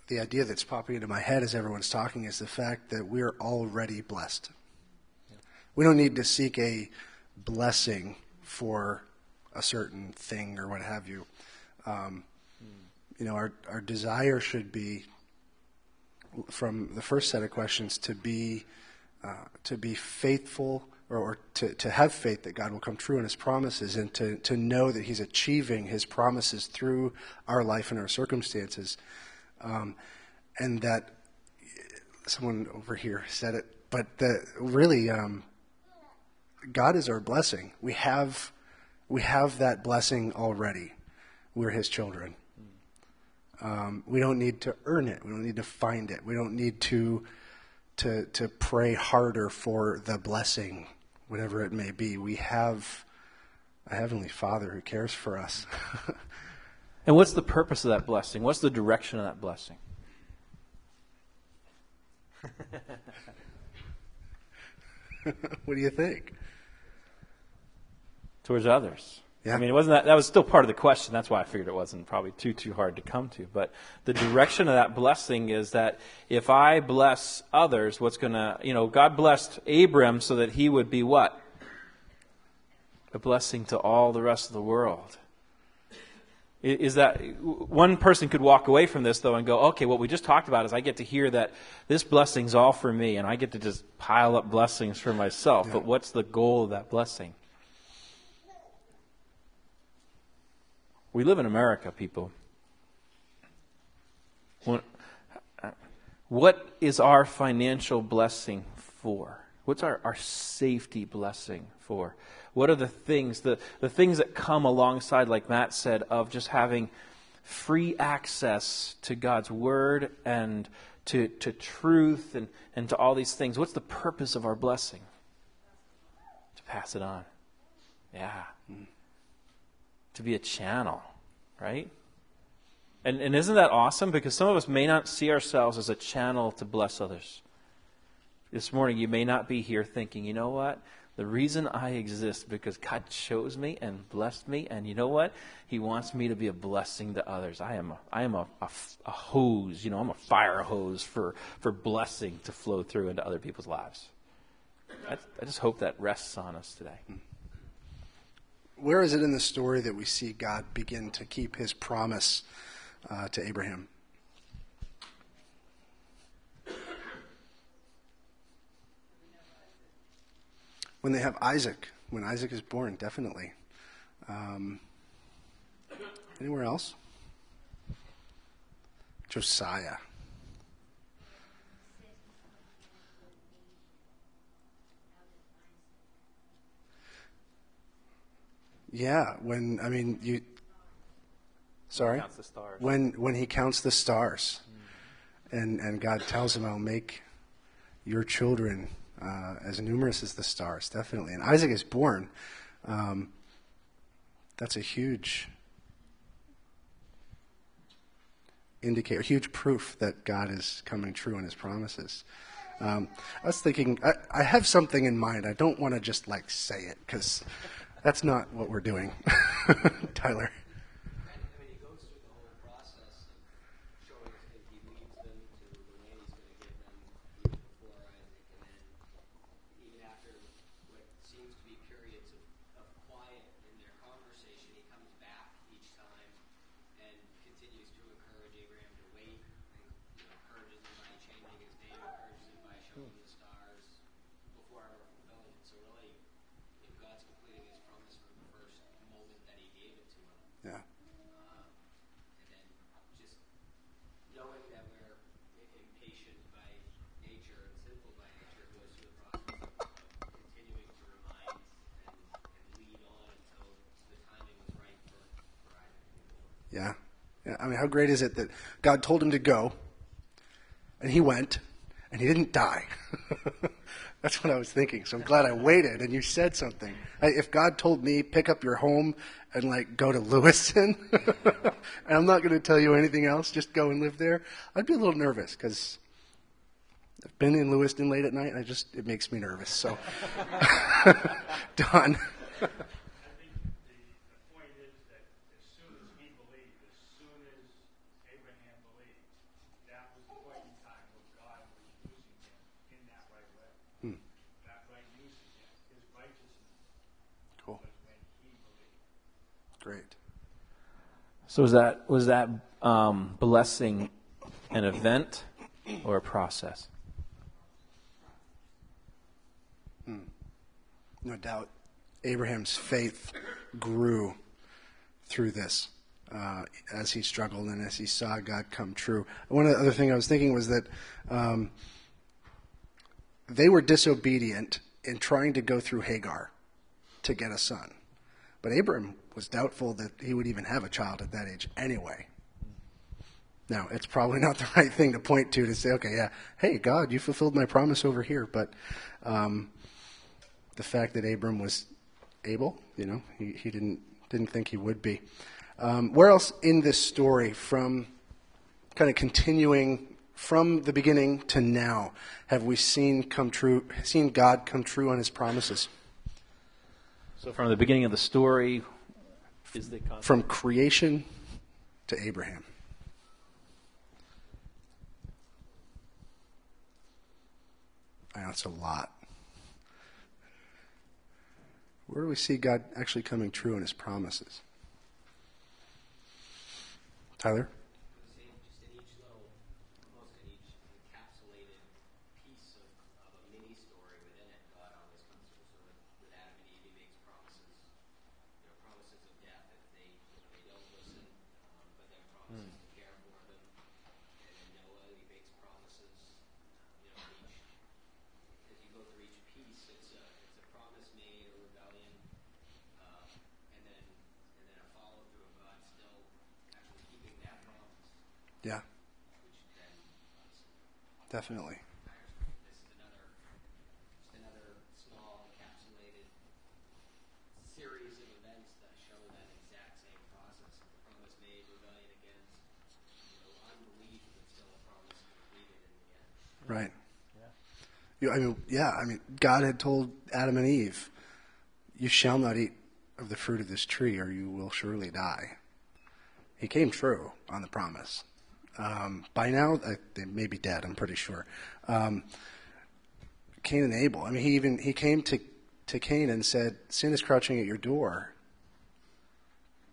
Speaker 3: the idea that's popping into my head as everyone's talking is the fact that we're already blessed. We don't need to seek a blessing for a certain thing or what have you. Um, you know, our, our desire should be, from the first set of questions, to be uh, to be faithful or, or to, to have faith that God will come true in his promises and to, to know that he's achieving his promises through our life and our circumstances. Um, and that someone over here said it, but that really um, God is our blessing. We have we have that blessing already. We're his children. Um, we don't need to earn it. We don't need to find it. We don't need to to to pray harder for the blessing, whatever it may be. We have a heavenly Father who cares for us.
Speaker 2: And what's the purpose of that blessing? What's the direction of that blessing?
Speaker 3: what do you think?
Speaker 2: Towards others.
Speaker 3: Yeah.
Speaker 2: I mean, it wasn't that, that was still part of the question. That's why I figured it wasn't probably too, too hard to come to. But the direction of that blessing is that if I bless others, what's going to, you know, God blessed Abram so that he would be what? A blessing to all the rest of the world. Is that one person could walk away from this though and go, okay, what we just talked about is I get to hear that this blessing's all for me and I get to just pile up blessings for myself.
Speaker 3: Yeah.
Speaker 2: But what's the goal of that blessing? We live in America, people. What is our financial blessing for? What's our, our safety blessing for? What are the things, the, the things that come alongside, like Matt said, of just having free access to God's Word and to, to truth and, and to all these things? What's the purpose of our blessing? To pass it on. Yeah hmm. To be a channel, right? And, and isn't that awesome? Because some of us may not see ourselves as a channel to bless others. This morning, you may not be here thinking, you know what? The reason I exist because God chose me and blessed me, and you know what? He wants me to be a blessing to others. I am a, I am a hose, you know, I'm a fire hose for, for blessing to flow through into other people's lives. I, I just hope that rests on us today. Hmm.
Speaker 3: Where is it in the story that we see God begin to keep his promise uh, to Abraham? When they have Isaac, when Isaac is born, definitely. Um, anywhere else? Josiah. Yeah, when I mean you Sorry?
Speaker 2: Counts the stars.
Speaker 3: When, when he counts the stars. And, and God tells him, I'll make your children uh, as numerous as the stars, definitely. And Isaac is born. Um, that's a huge indicator, huge proof that God is coming true in his promises. Um, I was thinking, I, I have something in mind. I don't want to just like say it because that's not what we're doing. Tyler.
Speaker 10: I mean, he goes through the whole process of showing us that he leads them to the land he's going to give them even before Isaac, and then even after what seems to be periods of, of quiet in their conversation, he comes back each time and continues to encourage Abraham to wait, and you know, encourages him by changing his name, encourages him by showing the stars before ever fulfilling it. So really, you know, God's completing his promise from the first moment that he gave it to him.
Speaker 3: Yeah.
Speaker 10: Um, and then just knowing that we're i- impatient by nature and sinful by nature goes through the process of continuing to remind and, and lead on until the timing was right for, for Isaac to be born.
Speaker 3: Yeah. yeah. I mean, how great is it that God told him to go, and he went, and he didn't die? That's what I was thinking. So I'm glad I waited, and you said something. I, if God told me, pick up your home and like go to Lewiston, and I'm not going to tell you anything else, just go and live there, I'd be a little nervous because I've been in Lewiston late at night, and I just it makes me nervous. So, Don.
Speaker 8: I think the, the point is that as soon as he believed, as soon as Abraham believed, that was the point in time where God was using him in that right way. That right using him, his righteousness
Speaker 3: Cool.
Speaker 8: was when he believed.
Speaker 3: Great.
Speaker 2: So was that was that um, blessing an event or a process?
Speaker 3: No doubt, Abraham's faith grew through this uh, as he struggled and as he saw God come true. One of the other thing I was thinking was that um, they were disobedient in trying to go through Hagar to get a son, but Abram was doubtful that he would even have a child at that age anyway. Now, it's probably not the right thing to point to to say, okay, yeah, hey, God, you fulfilled my promise over here, but. Um, the fact that Abram was able, you know, he, he didn't didn't think he would be. Um, where else in this story, from kind of continuing from the beginning to now, have we seen come true, seen God come true on His promises?
Speaker 2: So from the beginning of the story, is the concept
Speaker 3: From creation to Abraham. I know it's a lot. Where do we see God actually coming true in his promises? Tyler?
Speaker 10: Same, just in each little, almost in each encapsulated piece of, of a mini story within it, God always comes through. So with, with Adam and Eve, he makes promises, you know, promises of death if they, you know, they don't listen, um, but then promises to care for them. And in Noah, he makes promises, you know, each, as you go through each piece, it's a, it's a promise made or rebellion, uh, and then, and then a follow through of God still actually keeping that promise
Speaker 3: Yeah,
Speaker 10: which then obviously
Speaker 3: definitely.
Speaker 10: this is another just another small encapsulated series of events that show that exact same process. The promise made, rebellion against, you know, unbelief, but still a promise completed in the end.
Speaker 3: Right. You, I mean, yeah. I mean, God had told Adam and Eve, "You shall not eat of the fruit of this tree, or you will surely die." He came true on the promise. Um, by now, uh, they may be dead. I'm pretty sure. Um, Cain and Abel. I mean, he even he came to to Cain and said, "Sin is crouching at your door.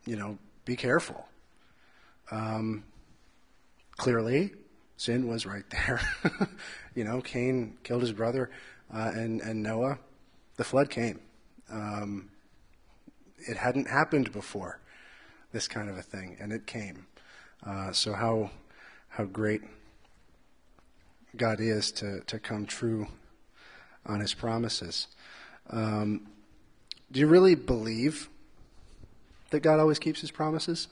Speaker 3: You know, be careful." Um, clearly sin was right there. you know, Cain killed his brother, uh, and and Noah, the flood came. Um, it hadn't happened before, this kind of a thing, and it came. Uh, so how how great God is to, to come true on his promises. Um, do you really believe that God always keeps his promises?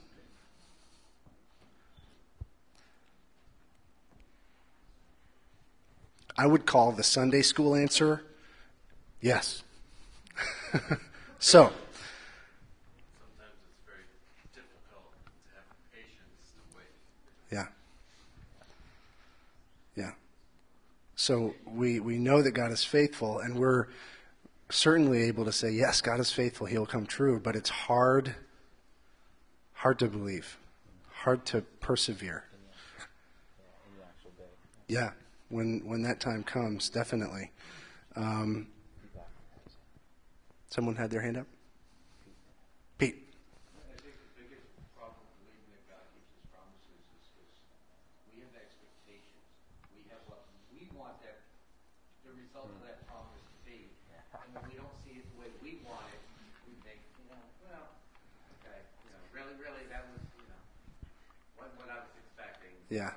Speaker 3: I would call the Sunday school answer yes. so, So we, we know that God is faithful, and we're certainly able to say, yes, God is faithful, He'll come true, but it's hard, hard to believe, hard to persevere. Yeah, when, when that time comes, definitely. Um, someone had their hand up? Pete.
Speaker 13: I think the biggest problem with believing that God keeps his promises is this. We have expectations. We have what we want that, the result of that promise to be. And when we don't see it the way we want it, we think, you know, well, okay, you know, really, really, that was, you know, wasn't what I was expecting.
Speaker 3: Yeah.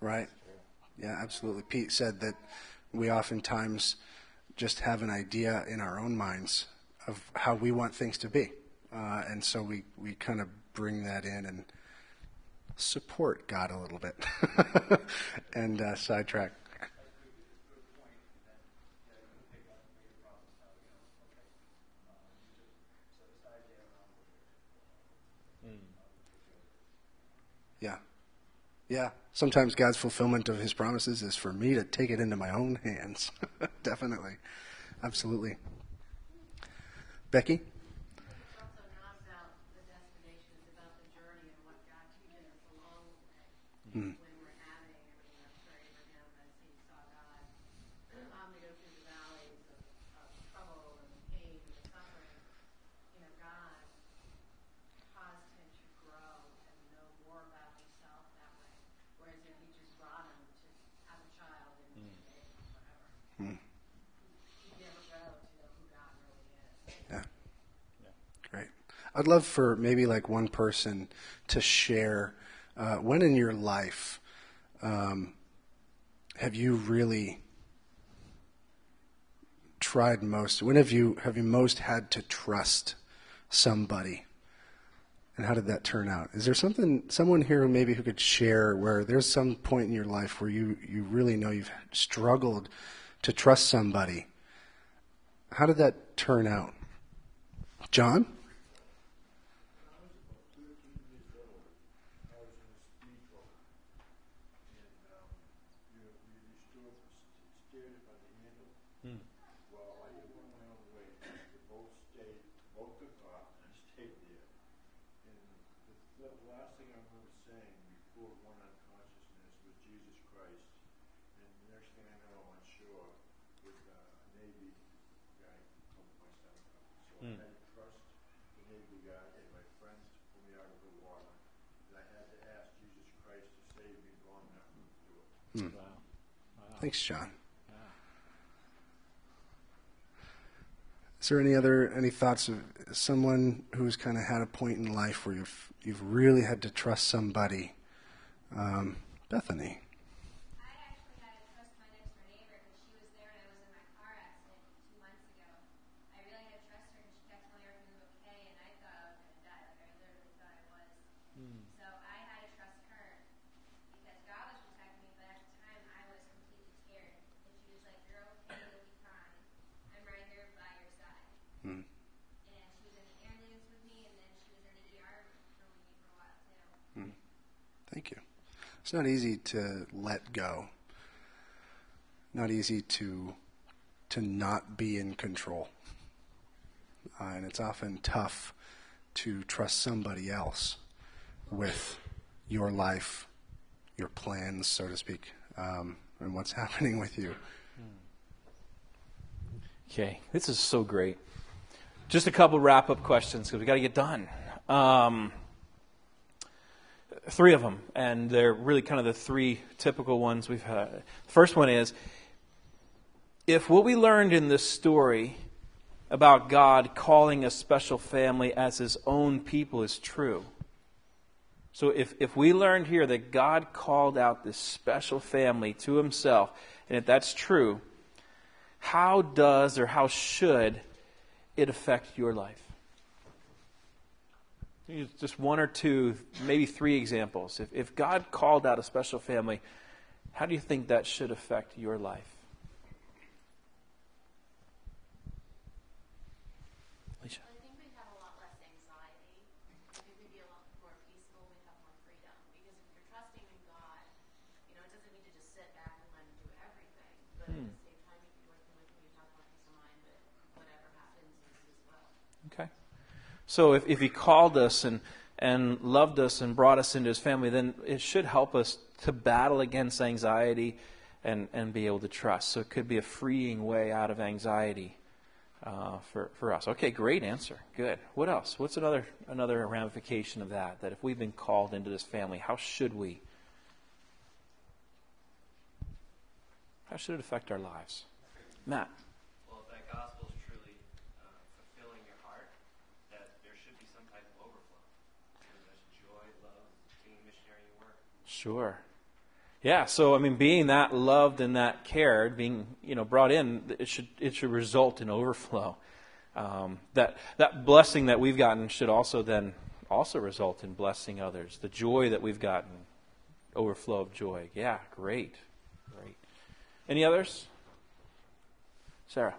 Speaker 3: Right. Yeah, absolutely. Pete said that we oftentimes just have an idea in our own minds of how we want things to be. Uh, and so we, we kind of bring that in and support God a little bit and uh, sidetrack. Yeah. Yeah. Sometimes God's fulfillment of his promises is for me to take it into my own hands. Definitely. Absolutely. Becky?
Speaker 5: It's also not about the destination, it's about the journey and what God teaches us along the way.
Speaker 3: Hmm.
Speaker 5: When we're having, I mean, I'm sure Abraham as he saw God, um, to go through the valleys of, of trouble and pain and suffering, you know, God caused him to grow and know more about himself that way. Whereas if he just brought him to have a child and two days, whatever,
Speaker 3: Hmm.
Speaker 5: he'd never grow to know who God really is.
Speaker 3: Yeah. Great. I'd love for maybe like one person to share uh, when in your life um, have you really tried most? When have you have you most had to trust somebody? And how did that turn out? Is there something someone here maybe who could share where there's some point in your life where you you really know you've struggled to trust somebody? How did that turn out? John?
Speaker 6: I was in a speedboat, and, um, you know, we we still steered it by the handle. Well, I did one my own way, the boat stayed, the boat took off, and I stayed there. And the, the last thing I remember saying before one unconsciousness was Jesus Christ. And the next thing I know, I'm on shore with uh, a Navy guy pumping my stomach up. So I had to trust the Navy guy and my friends to pull me out of the water. And I had to ask Jesus Christ to save me long enough to do it.
Speaker 3: Thanks, John. Is there any other any thoughts of someone who's kind of had a point in life where you've you've really had to trust somebody? Um, Bethany.
Speaker 14: I actually had to trust my next door neighbor because she was there when I was in my car accident two months ago. I really had to trust her, and she kept telling me everything was okay, and I thought I was going to die. Like I literally thought I was. So I had to trust her because God was protecting me, but at the time I was completely scared. And she was like, "You're okay. You'll be fine. I'm right here by your side."
Speaker 3: Hmm.
Speaker 14: And she was in the ambulance with me, and then she was in the ER room with me for a while too.
Speaker 3: Thank you. It's not easy to let go. Not easy to to not be in control. Uh, and it's often tough to trust somebody else with your life, your plans, so to speak, um, and what's happening with you.
Speaker 2: Okay, this is so great. Just a couple wrap up questions because we got to get done. Um, three of them, and they're really kind of the three typical ones we've had. The first one is if what we learned in this story about God calling a special family as his own people is true. So if, if we learned here that God called out this special family to himself, and if that's true, how does or how should it affect your life? Just one or two, maybe three examples. If, if God called out a special family, How do you think that should affect your life? Alicia.
Speaker 15: I think we'd have a lot less anxiety. I think we'd be a lot more peaceful. We'd have more freedom. Because if you're trusting in God, you know, it doesn't mean to just sit back and let Him do everything. But
Speaker 2: Hmm.
Speaker 15: at the same time, you can be working with Him. You'd have more peace of mind that whatever happens is His will.
Speaker 2: Okay. So if, if he called us and, and loved us and brought us into his family, then it should help us to battle against anxiety and, and be able to trust. So it could be a freeing way out of anxiety uh, for, for us. Okay, great answer. Good. What else? What's another another ramification of that? That if we've been called into this family, how should we? How should it affect our lives? Matt.
Speaker 16: Well, if that gospel is truly uh, fulfilling your heart, that there should be some type of overflow. There's joy, love, being missionary work.
Speaker 2: Sure. Yeah, so I mean being that loved and that cared, being, you know, brought in, it should it should result in overflow. Um, that that blessing that we've gotten should also then also result in blessing others. The joy that we've gotten, overflow of joy. Yeah, great. Great. Any others? Sarah.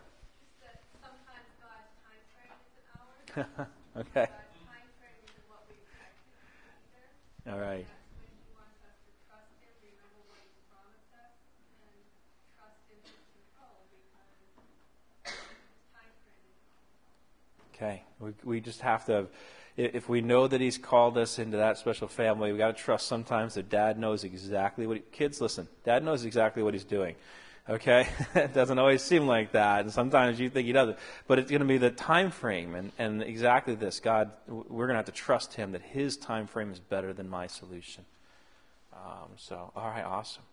Speaker 5: that sometimes God's time frame isn't ours.
Speaker 2: okay.
Speaker 5: Frame isn't
Speaker 2: Okay. We, we just have to, if we know that He's called us into that special family, we got to trust sometimes that Dad knows exactly what. He, kids, listen. Dad knows exactly what He's doing. Okay. it doesn't always seem like that, and sometimes you think He doesn't. But it's going to be the time frame, and and exactly this. God, we're going to have to trust Him that His time frame is better than my solution. Um, so, all right, awesome.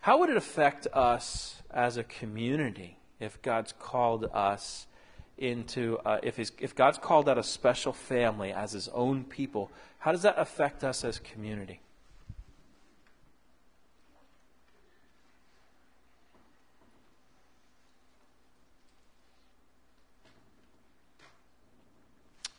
Speaker 2: How would it affect us as a community if God's called us into, uh, if, if God's called out a special family as His own people? How does that affect us as community? Oh, Don.
Speaker 8: Each one of us has been called by God to do what He wants to use us for. Then we have to be unified because He's not going to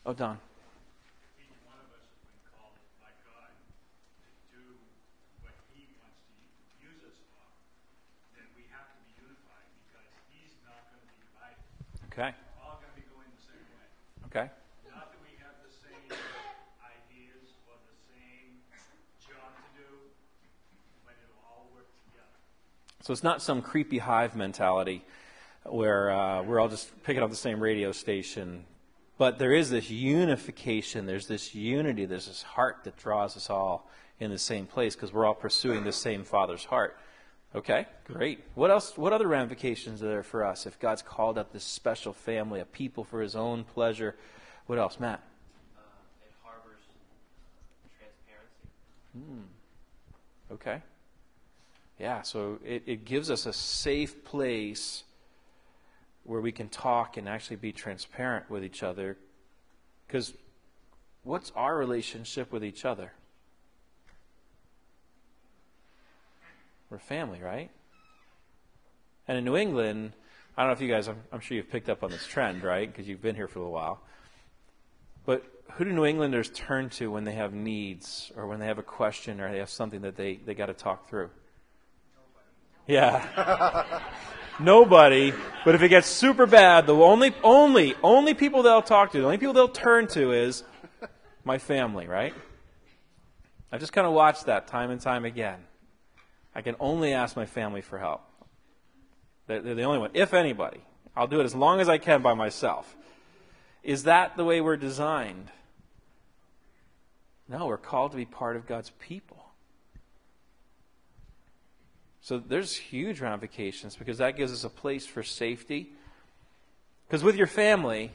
Speaker 8: be divided.
Speaker 2: Okay.
Speaker 8: We're all going to be going the same way.
Speaker 2: Okay.
Speaker 8: Not that we have the same ideas or the same job to do, but it'll all work together.
Speaker 2: So it's not some creepy hive mentality where uh, we're all just picking up the same radio station. But there is this unification, there's this unity, there's this heart that draws us all in the same place because we're all pursuing the same Father's heart. Okay, great. What else? What other ramifications are there for us if God's called up this special family, a people for His own pleasure? What else, Matt?
Speaker 16: Uh, it harbors transparency.
Speaker 2: Hmm. Okay. Yeah, so it, it gives us a safe place where we can talk and actually be transparent with each other. Because what's our relationship with each other? We're family, right? And in New England, I don't know if you guys, I'm, I'm sure you've picked up on this trend, right? Because you've been here for a while. But who do New Englanders turn to when they have needs or when they have a question or they have something that they, they got to talk through? Yeah. Nobody. But if it gets super bad, the only, only, only people they'll talk to, the only people they'll turn to is my family, right? I've just kind of watched that time and time again. I can only ask my family for help. They're, they're the only one. If anybody, I'll do it as long as I can by myself. Is that the way we're designed? No, we're called to be part of God's people. So there's huge ramifications because that gives us a place for safety. Because with your family,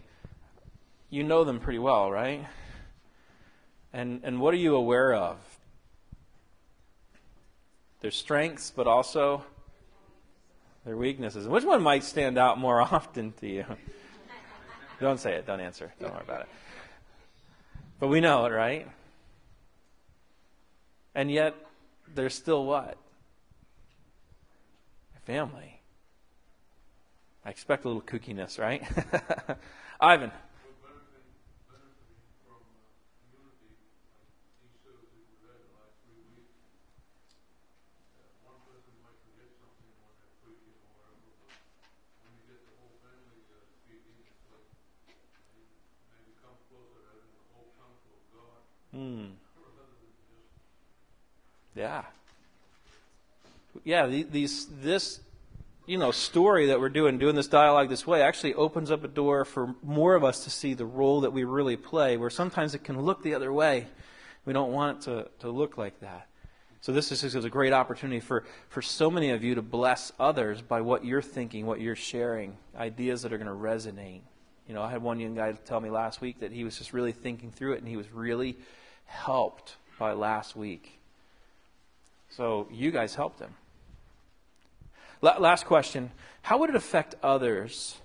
Speaker 2: you know them pretty well, right? And, and what are you aware of? Their strengths, but also their weaknesses. Which one might stand out more often to you? Don't say it. Don't answer. Don't worry about it. But we know it, right? And yet, there's still what? Family. I expect a little kookiness, right? Ivan.
Speaker 6: One person
Speaker 2: Yeah. Yeah, these, this, you know, story that we're doing, doing this dialogue this way, actually opens up a door for more of us to see the role that we really play, where sometimes it can look the other way. We don't want it to, to look like that. So this is, this is a great opportunity for, for so many of you to bless others by what you're thinking, what you're sharing, ideas that are going to resonate. You know, I had one young guy tell me last week that he was just really thinking through it and he was really helped by last week. So you guys helped him. La- last question How would it affect others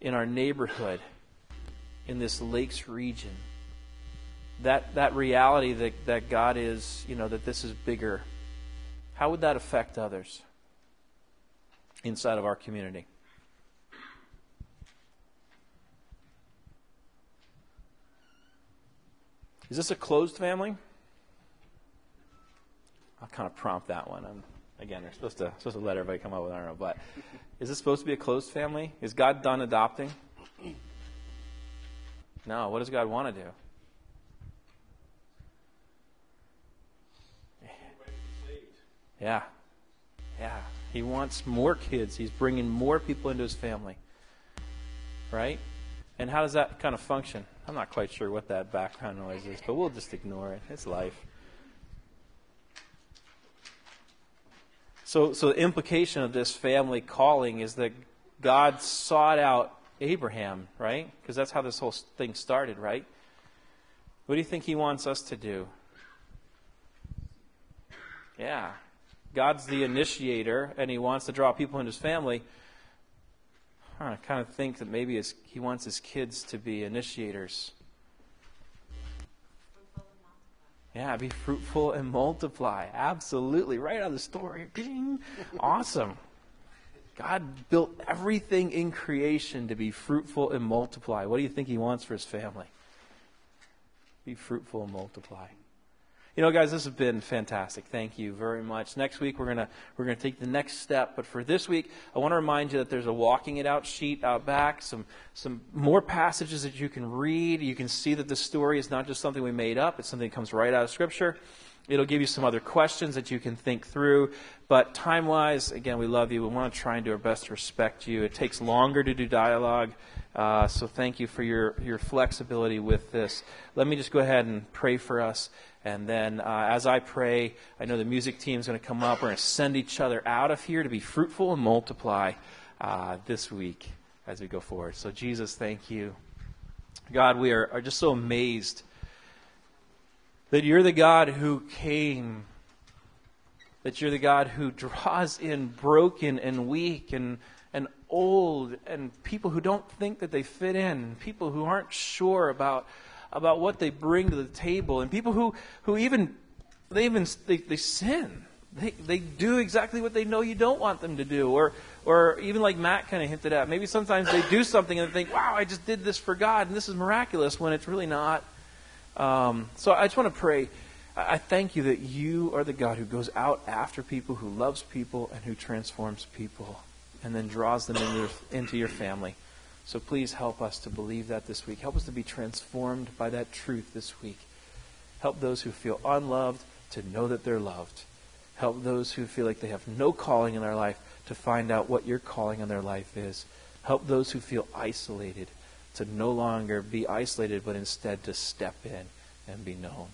Speaker 2: in our neighborhood, in this lakes region? That, that reality that, that God is, you know, that this is bigger. How would that affect others inside of our community? Is this a closed family? I'll kind of prompt that one. I'm, again, they're supposed to supposed to let everybody come up with I don't know, but is this supposed to be a closed family? Is God done adopting? No. What does God want to do? Yeah, yeah. He wants more kids. He's bringing more people into his family, right? And how does that kind of function? I'm not quite sure what that background noise is, but we'll just ignore it. It's life. So, so the implication of this family calling is that God sought out Abraham, right? Because that's how this whole thing started, right? What do you think he wants us to do? Yeah. God's the initiator, and he wants to draw people into his family. I kind of think that maybe his, he wants his kids to be initiators. Yeah, be fruitful and multiply. Absolutely. Right out of the story. Awesome. God built everything in creation to be fruitful and multiply. What do you think he wants for his family? Be fruitful and multiply. You know, guys, this has been fantastic. Thank you very much. Next week we're gonna we're gonna take the next step, but for this week, I want to remind you that there's a walking it out sheet out back, some some more passages that you can read. You can see that the story is not just something we made up; it's something that comes right out of Scripture. It'll give you some other questions that you can think through. But time wise, again, we love you. We want to try and do our best to respect you. It takes longer to do dialogue. Uh, so thank you for your, your flexibility with this. Let me just go ahead and pray for us. And then uh, as I pray, I know the music team is going to come up. We're going to send each other out of here to be fruitful and multiply uh, this week as we go forward. So, Jesus, thank you. God, we are, are just so amazed that you're the God who came, that you're the God who draws in broken and weak and, and old and people who don't think that they fit in, people who aren't sure about, about what they bring to the table, and people who, who even, they even, they, they sin. They, they do exactly what they know you don't want them to do. Or, or even like Matt kind of hinted at, maybe sometimes they do something and they think, wow, I just did this for God and this is miraculous when it's really not. Um, so I just want to pray. I thank you that you are the God who goes out after people, who loves people, and who transforms people, and then draws them into, into your family. So please help us to believe that this week. Help us to be transformed by that truth this week. Help those who feel unloved to know that they're loved. Help those who feel like they have no calling in their life to find out what your calling in their life is. Help those who feel isolated to no longer be isolated, but instead to step in and be known.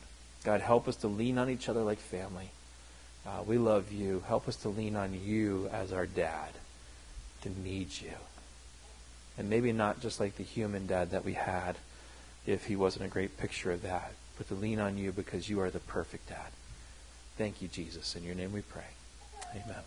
Speaker 2: God, help us to lean on each other like family. Uh, we love you. Help us to lean on you as our dad, to need you. And maybe not just like the human dad that we had, if he wasn't a great picture of that, but to lean on you because you are the perfect dad. Thank you, Jesus. In your name we pray. Amen.